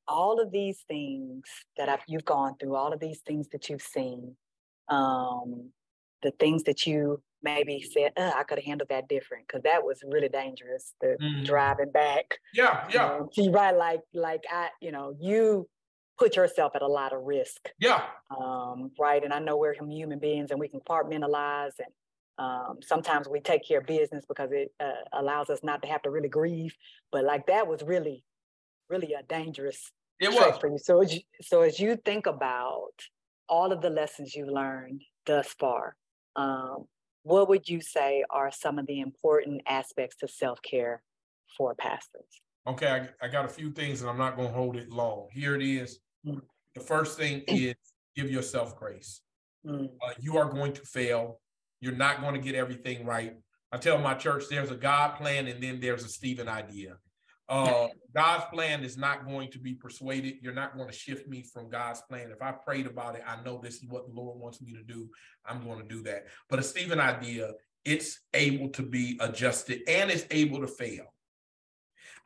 all of these things that I've, you've gone through, all of these things that you've seen, um, the things that you maybe said, I could have handled that different because that was really dangerous. The mm. driving back. Yeah, yeah. Um, right, like like I, you know, you put yourself at a lot of risk. Yeah. Um, right. And I know we're human beings and we compartmentalize and um, sometimes we take care of business because it uh, allows us not to have to really grieve. But like that was really, really a dangerous it was. for you. So as you, so as you think about all of the lessons you've learned thus far, um, what would you say are some of the important aspects to self care for pastors? Okay, I, I got a few things and I'm not going to hold it long. Here it is. The first thing (clears throat) is give yourself grace. Mm. Uh, you are going to fail. You're not going to get everything right. I tell my church there's a God plan and then there's a Steven idea. Uh, God's plan is not going to be persuaded. You're not going to shift me from God's plan. If I prayed about it, I know this is what the Lord wants me to do. I'm going to do that. But a Steven idea, it's able to be adjusted and it's able to fail.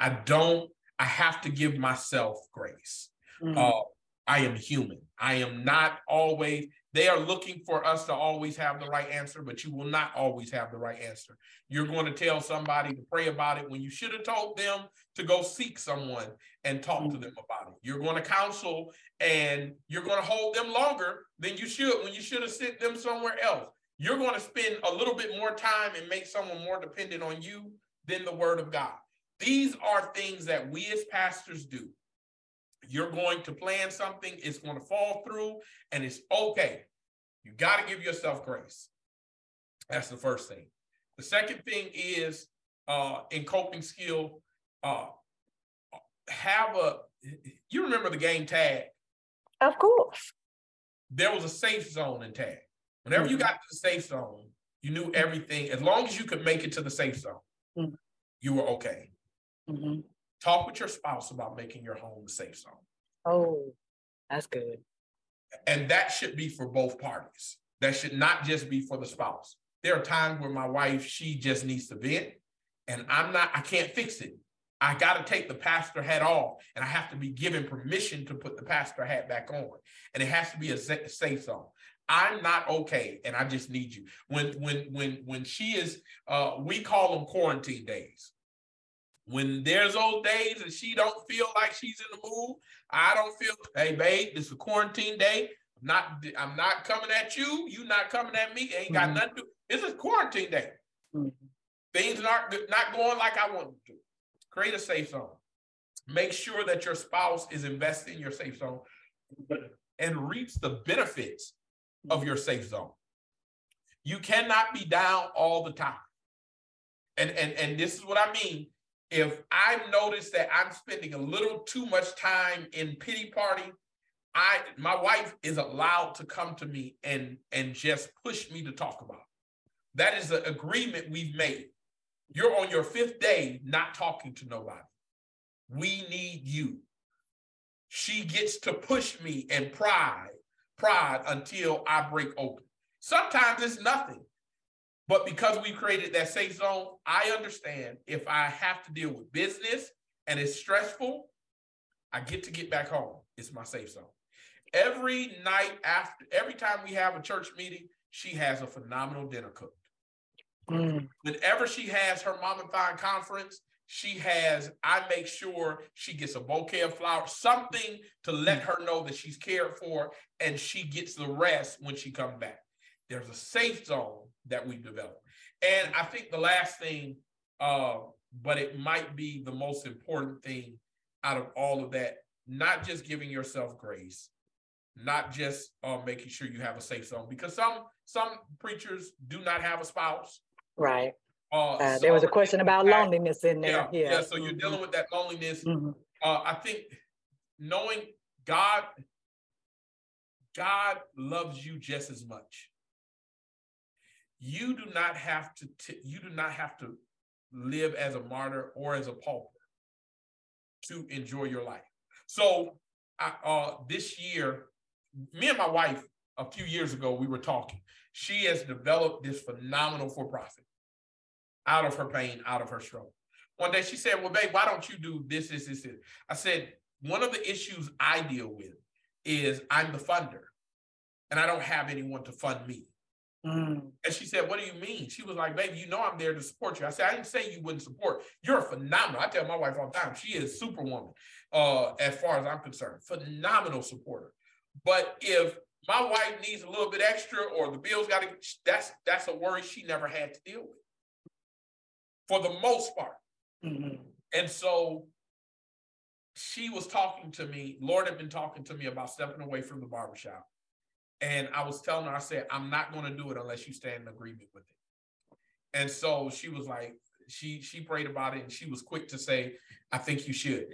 I don't, I have to give myself grace. Mm-hmm. Uh, I am human. I am not always, they are looking for us to always have the right answer, but you will not always have the right answer. You're going to tell somebody to pray about it when you should have told them to go seek someone and talk to them about it. You're going to counsel and you're going to hold them longer than you should when you should have sent them somewhere else. You're going to spend a little bit more time and make someone more dependent on you than the word of God. These are things that we as pastors do you're going to plan something, it's going to fall through, and it's okay. You got to give yourself grace. That's the first thing. The second thing is uh, in coping skill, uh, have a, you remember the game tag? Of course. There was a safe zone in tag. Whenever mm-hmm. you got to the safe zone, you knew everything. As long as you could make it to the safe zone, mm-hmm. you were okay. Mm-hmm. Talk with your spouse about making your home a safe zone. Oh, that's good. And that should be for both parties. That should not just be for the spouse. There are times where my wife, she just needs to vent, and I'm not, I can't fix it. I got to take the pastor hat off, and I have to be given permission to put the pastor hat back on. And it has to be a safe zone. I'm not okay, and I just need you. When when when when she is, uh, we call them quarantine days. When there's old days and she don't feel like she's in the mood, I don't feel, hey babe, this is a quarantine day. I'm not I'm not coming at you. You not coming at me. Ain't got mm-hmm. nothing to do. This is quarantine day. Mm-hmm. Things aren't not going like I want them to. Create a safe zone. Make sure that your spouse is invested in your safe zone and reaps the benefits of your safe zone. You cannot be down all the time. And and and this is what I mean if I notice that I'm spending a little too much time in pity party, I my wife is allowed to come to me and and just push me to talk about. That is an agreement we've made. You're on your fifth day not talking to nobody. We need you. She gets to push me and pride, pride until I break open. Sometimes it's nothing. But because we created that safe zone, I understand if I have to deal with business and it's stressful, I get to get back home. It's my safe zone. Every night after, every time we have a church meeting, she has a phenomenal dinner cooked. Mm. Whenever she has her mom and fine conference, she has, I make sure she gets a bouquet of flowers, something to let her know that she's cared for, and she gets the rest when she comes back. There's a safe zone that we've developed. And I think the last thing, uh, but it might be the most important thing out of all of that, not just giving yourself grace, not just uh, making sure you have a safe zone, because some some preachers do not have a spouse. Right. Uh, uh, there was a question about loneliness in there. Yeah, yeah. yeah so you're dealing with that loneliness. Mm-hmm. Uh, I think knowing God, God loves you just as much you do not have to t- you do not have to live as a martyr or as a pauper to enjoy your life. So I, uh, this year, me and my wife a few years ago we were talking. She has developed this phenomenal for profit out of her pain, out of her struggle. One day she said, "Well, babe, why don't you do this, this, this, this?" I said, "One of the issues I deal with is I'm the funder, and I don't have anyone to fund me." Mm. And she said, What do you mean? She was like, Baby, you know I'm there to support you. I said, I didn't say you wouldn't support. You're phenomenal. I tell my wife all the time, she is superwoman, uh, as far as I'm concerned. Phenomenal supporter. But if my wife needs a little bit extra or the bills got to, that's that's a worry she never had to deal with for the most part. Mm-hmm. And so she was talking to me, Lord had been talking to me about stepping away from the barbershop and I was telling her, I said, I'm not going to do it unless you stand in agreement with it. And so she was like, she she prayed about it and she was quick to say, I think you should.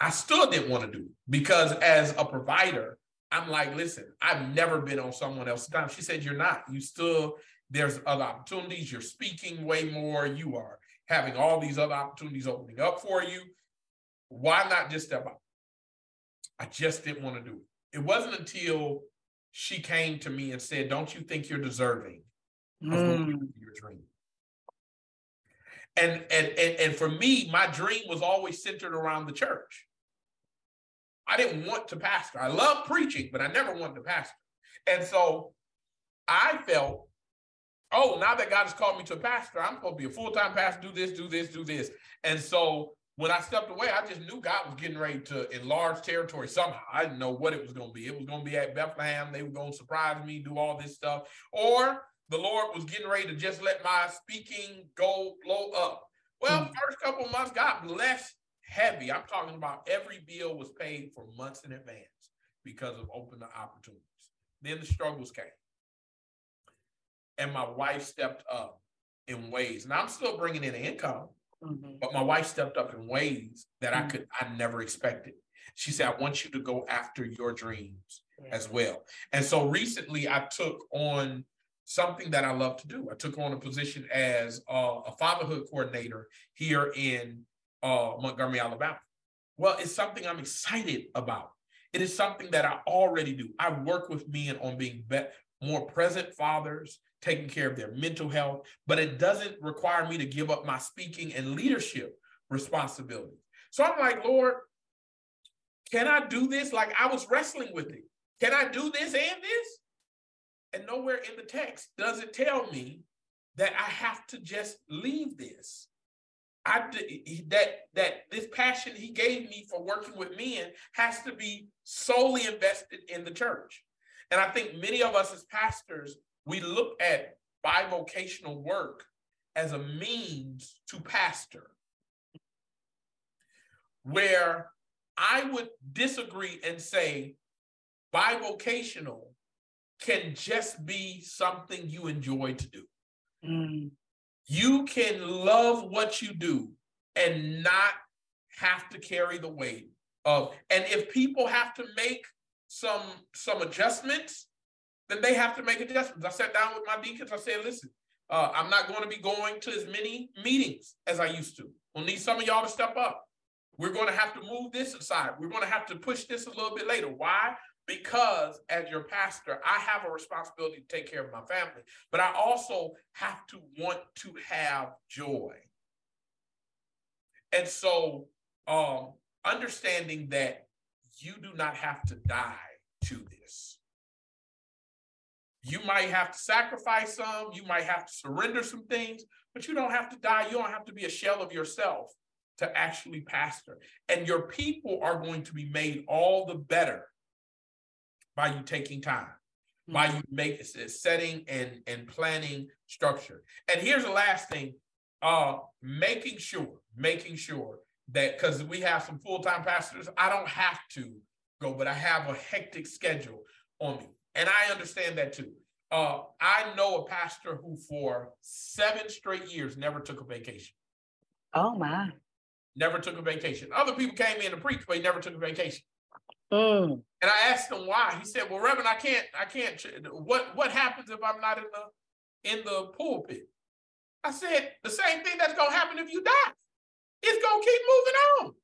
I still didn't want to do it because as a provider, I'm like, listen, I've never been on someone else's time. She said, You're not. You still, there's other opportunities. You're speaking way more. You are having all these other opportunities opening up for you. Why not just step out? I just didn't want to do it. It wasn't until she came to me and said, Don't you think you're deserving of mm. your dream? And, and and and for me, my dream was always centered around the church. I didn't want to pastor. I love preaching, but I never wanted to pastor. And so I felt, oh, now that God has called me to a pastor, I'm supposed to be a full-time pastor, do this, do this, do this. And so when I stepped away, I just knew God was getting ready to enlarge territory somehow. I didn't know what it was going to be. It was going to be at Bethlehem. They were going to surprise me, do all this stuff. Or the Lord was getting ready to just let my speaking go blow up. Well, mm-hmm. first couple months, God blessed heavy. I'm talking about every bill was paid for months in advance because of open opportunities. Then the struggles came. And my wife stepped up in ways, and I'm still bringing in income, mm-hmm. but my wife stepped up in ways that mm-hmm. I could, I never expected. She said, I want you to go after your dreams yeah. as well. And so recently I took on something that I love to do. I took on a position as uh, a fatherhood coordinator here in uh, Montgomery, Alabama. Well, it's something I'm excited about. It is something that I already do. I work with men on being be- more present fathers, taking care of their mental health, but it doesn't require me to give up my speaking and leadership responsibility. So I'm like, Lord, can I do this? Like I was wrestling with it. Can I do this and this? And nowhere in the text does it tell me that I have to just leave this. I that that this passion he gave me for working with men has to be solely invested in the church. And I think many of us as pastors, we look at bivocational work as a means to pastor. Where I would disagree and say bivocational can just be something you enjoy to do. Mm. You can love what you do and not have to carry the weight of, and if people have to make some some adjustments, then they have to make adjustments. I sat down with my deacons. I said, listen, uh, I'm not going to be going to as many meetings as I used to. We'll need some of y'all to step up. We're going to have to move this aside. We're going to have to push this a little bit later. Why? because as your pastor, I have a responsibility to take care of my family, but I also have to want to have joy. And so, um, understanding that you do not have to die to this. You might have to sacrifice some, you might have to surrender some things, but you don't have to die. You don't have to be a shell of yourself to actually pastor. And your people are going to be made all the better by you taking time, mm-hmm. by you making setting and and planning structure. And here's the last thing: uh, making sure, making sure that because we have some full time pastors, I don't have to go, but I have a hectic schedule on me, and I understand that too. Uh, I know a pastor who, for seven straight years, never took a vacation. Oh my! Never took a vacation. Other people came in to preach, but he never took a vacation. Mm. And I asked him why. He said, "Well, Reverend, I can't. I can't. What What happens if I'm not in the in the pulpit?" I said, "The same thing that's gonna happen if you die. It's gonna keep moving on."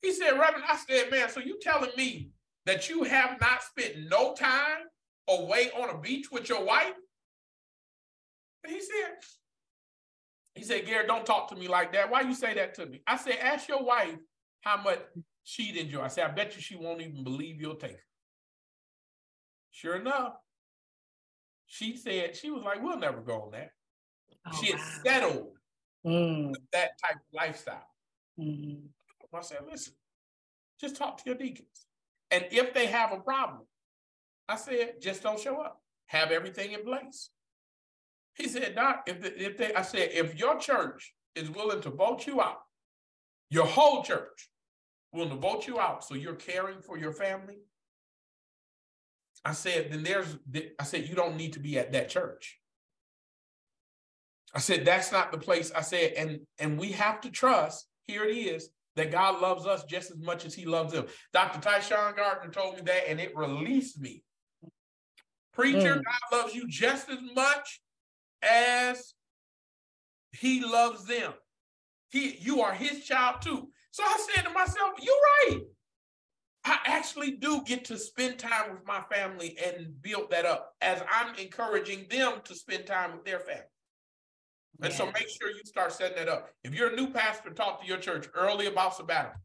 He said, "Reverend," I said, "Man, so you telling me that you have not spent no time away on a beach with your wife?" And he said, "He said, Gary, don't talk to me like that. Why you say that to me?" I said, "Ask your wife how much she'd enjoy. I said, I bet you she won't even believe you'll take her. Sure enough, she said, she was like, we'll never go on that. Oh, she had wow. settled mm. with that type of lifestyle. Mm-hmm. I said, listen, just talk to your deacons. And if they have a problem, I said, just don't show up. Have everything in place. He said, Doc, if, the, if they, I said, if your church is willing to vote you out, your whole church, willing to vote you out so you're caring for your family, I said, then there's, I said, you don't need to be at that church. I said, that's not the place. I said, and and we have to trust, here it is, that God loves us just as much as he loves them. Dr. Tyshawn Gardner told me that and it released me. Preacher, mm. God loves you just as much as he loves them. He, you are his child too. So I said to myself, you're right. I actually do get to spend time with my family and build that up as I'm encouraging them to spend time with their family. And so make sure you start setting that up. If you're a new pastor, talk to your church early about sabbatical.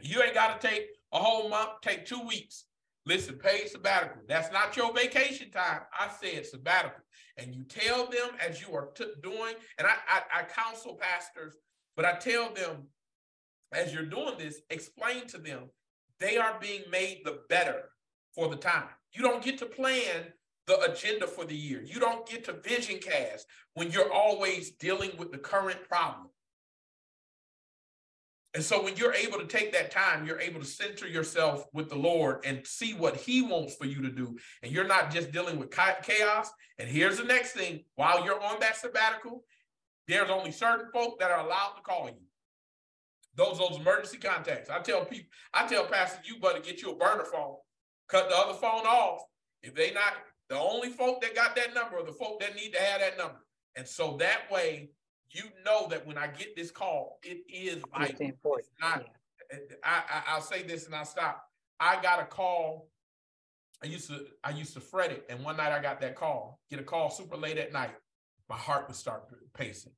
You ain't got to take a whole month, take two weeks. Listen, paid sabbatical. That's not your vacation time. I said sabbatical. And you tell them as you are t- doing, and I, I, I counsel pastors, but I tell them as you're doing this, explain to them they are being made the better for the time. You don't get to plan the agenda for the year. You don't get to vision cast when you're always dealing with the current problem. And so when you're able to take that time, you're able to center yourself with the Lord and see what he wants for you to do. And you're not just dealing with chaos. And here's the next thing, while you're on that sabbatical, there's only certain folk that are allowed to call you. Those those emergency contacts. I tell people, I tell pastors, you better get you a burner phone. Cut the other phone off. If they not the only folk that got that number are the folk that need to have that number. And so that way you know that when I get this call, it is vital. It's not, I, I I'll say this and I'll stop. I got a call. I used to I used to fret it, and one night I got that call. Get a call super late at night. My heart would start pacing.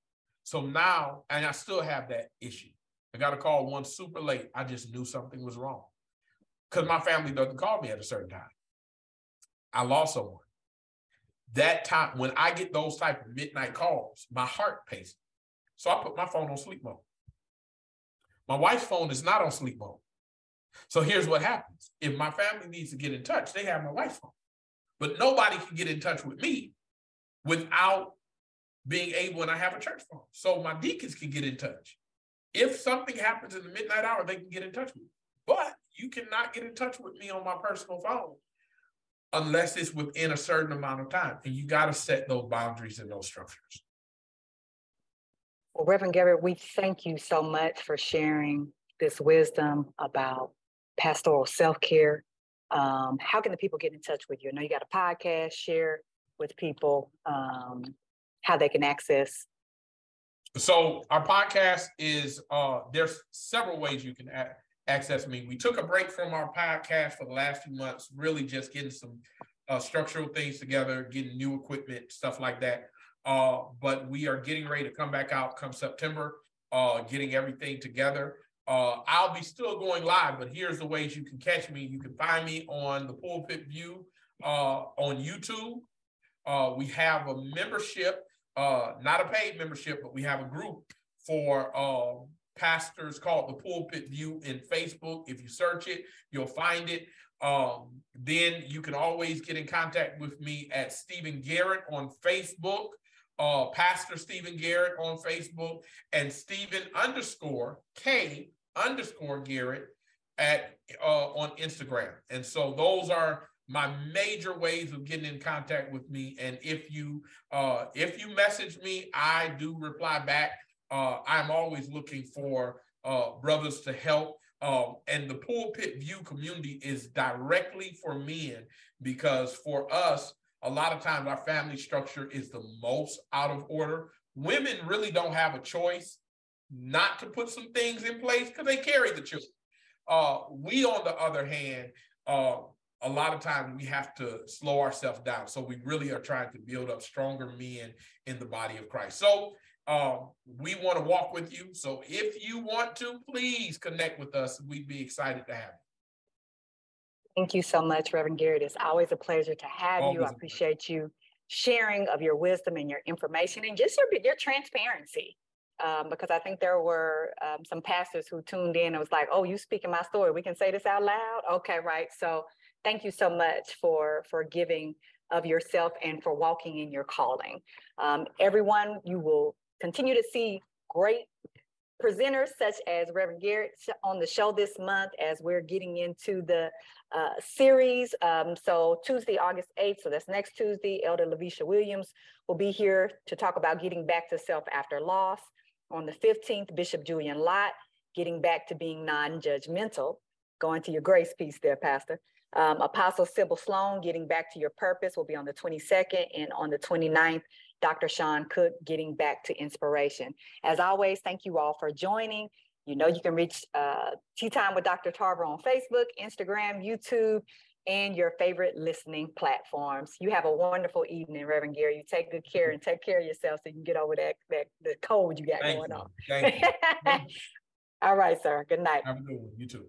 So now, and I still have that issue. I got a call one super late. I just knew something was wrong because my family doesn't call me at a certain time. I lost someone. That time when I get those type of midnight calls, my heart paces. So I put my phone on sleep mode. My wife's phone is not on sleep mode. So here's what happens. If my family needs to get in touch, they have my wife's phone. But nobody can get in touch with me without being able, and I have a church phone. So my deacons can get in touch. If something happens in the midnight hour, they can get in touch with me. But you cannot get in touch with me on my personal phone unless it's within a certain amount of time. And you got to set those boundaries and those structures. Well, Reverend Garrett, we thank you so much for sharing this wisdom about pastoral self care. Um, how can the people get in touch with you? I know you got a podcast, share with people um, how they can access. So, our podcast is uh, there's several ways you can a- access me. We took a break from our podcast for the last few months, really just getting some uh, structural things together, getting new equipment, stuff like that. Uh, but we are getting ready to come back out come September, uh, getting everything together. Uh, I'll be still going live, but here's the ways you can catch me. You can find me on the Pulpit View uh, on YouTube. Uh, we have a membership, not a paid membership, but we have a group for uh, pastors called the Pulpit View in Facebook. If you search it, you'll find it. Um, then you can always get in contact with me at Steven Garrett on Facebook uh, Pastor Steven Garrett on Facebook and Steven underscore K underscore Garrett at uh, on Instagram. And so those are my major ways of getting in contact with me. And if you uh, if you message me, I do reply back. Uh, I'm always looking for uh, brothers to help. Um, and the pulpit view community is directly for men because for us, a lot of times our family structure is the most out of order. Women really don't have a choice not to put some things in place because they carry the children. Uh, we, on the other hand, uh, a lot of times we have to slow ourselves down. So we really are trying to build up stronger men in the body of Christ. So uh, we want to walk with you. So if you want to, please connect with us. We'd be excited to have you. Thank you so much, Reverend Garrett. It's always a pleasure to have always you. I appreciate you sharing of your wisdom and your information and just your, your transparency. Um, because I think there were um, some pastors who tuned in and was like, "Oh, you speaking my story? We can say this out loud." Okay, right. So, thank you so much for for giving of yourself and for walking in your calling. Um, everyone, you will continue to see great presenters such as Reverend Garrett on the show this month as we're getting into the uh, series. Um, so Tuesday, August 8th, so that's next Tuesday, Elder Lavisha Williams will be here to talk about getting back to self after loss. On the 15th, Bishop Julian Lott getting back to being non-judgmental. Going to your grace piece there, Pastor. Um, Apostle Sybil Sloan, getting back to your purpose will be on the 22nd and on the 29th, Dr. Sean Cook, getting back to inspiration. As always, thank you all for joining. You know, you can reach uh, T Time with Dr. Tarver on Facebook, Instagram, YouTube, and your favorite listening platforms. You have a wonderful evening, Reverend Gary. You take good care and take care of yourself so you can get over that, that the cold you got Thank going you. on. Thank you. (laughs) All right, sir. Good night. Have a good one. You too.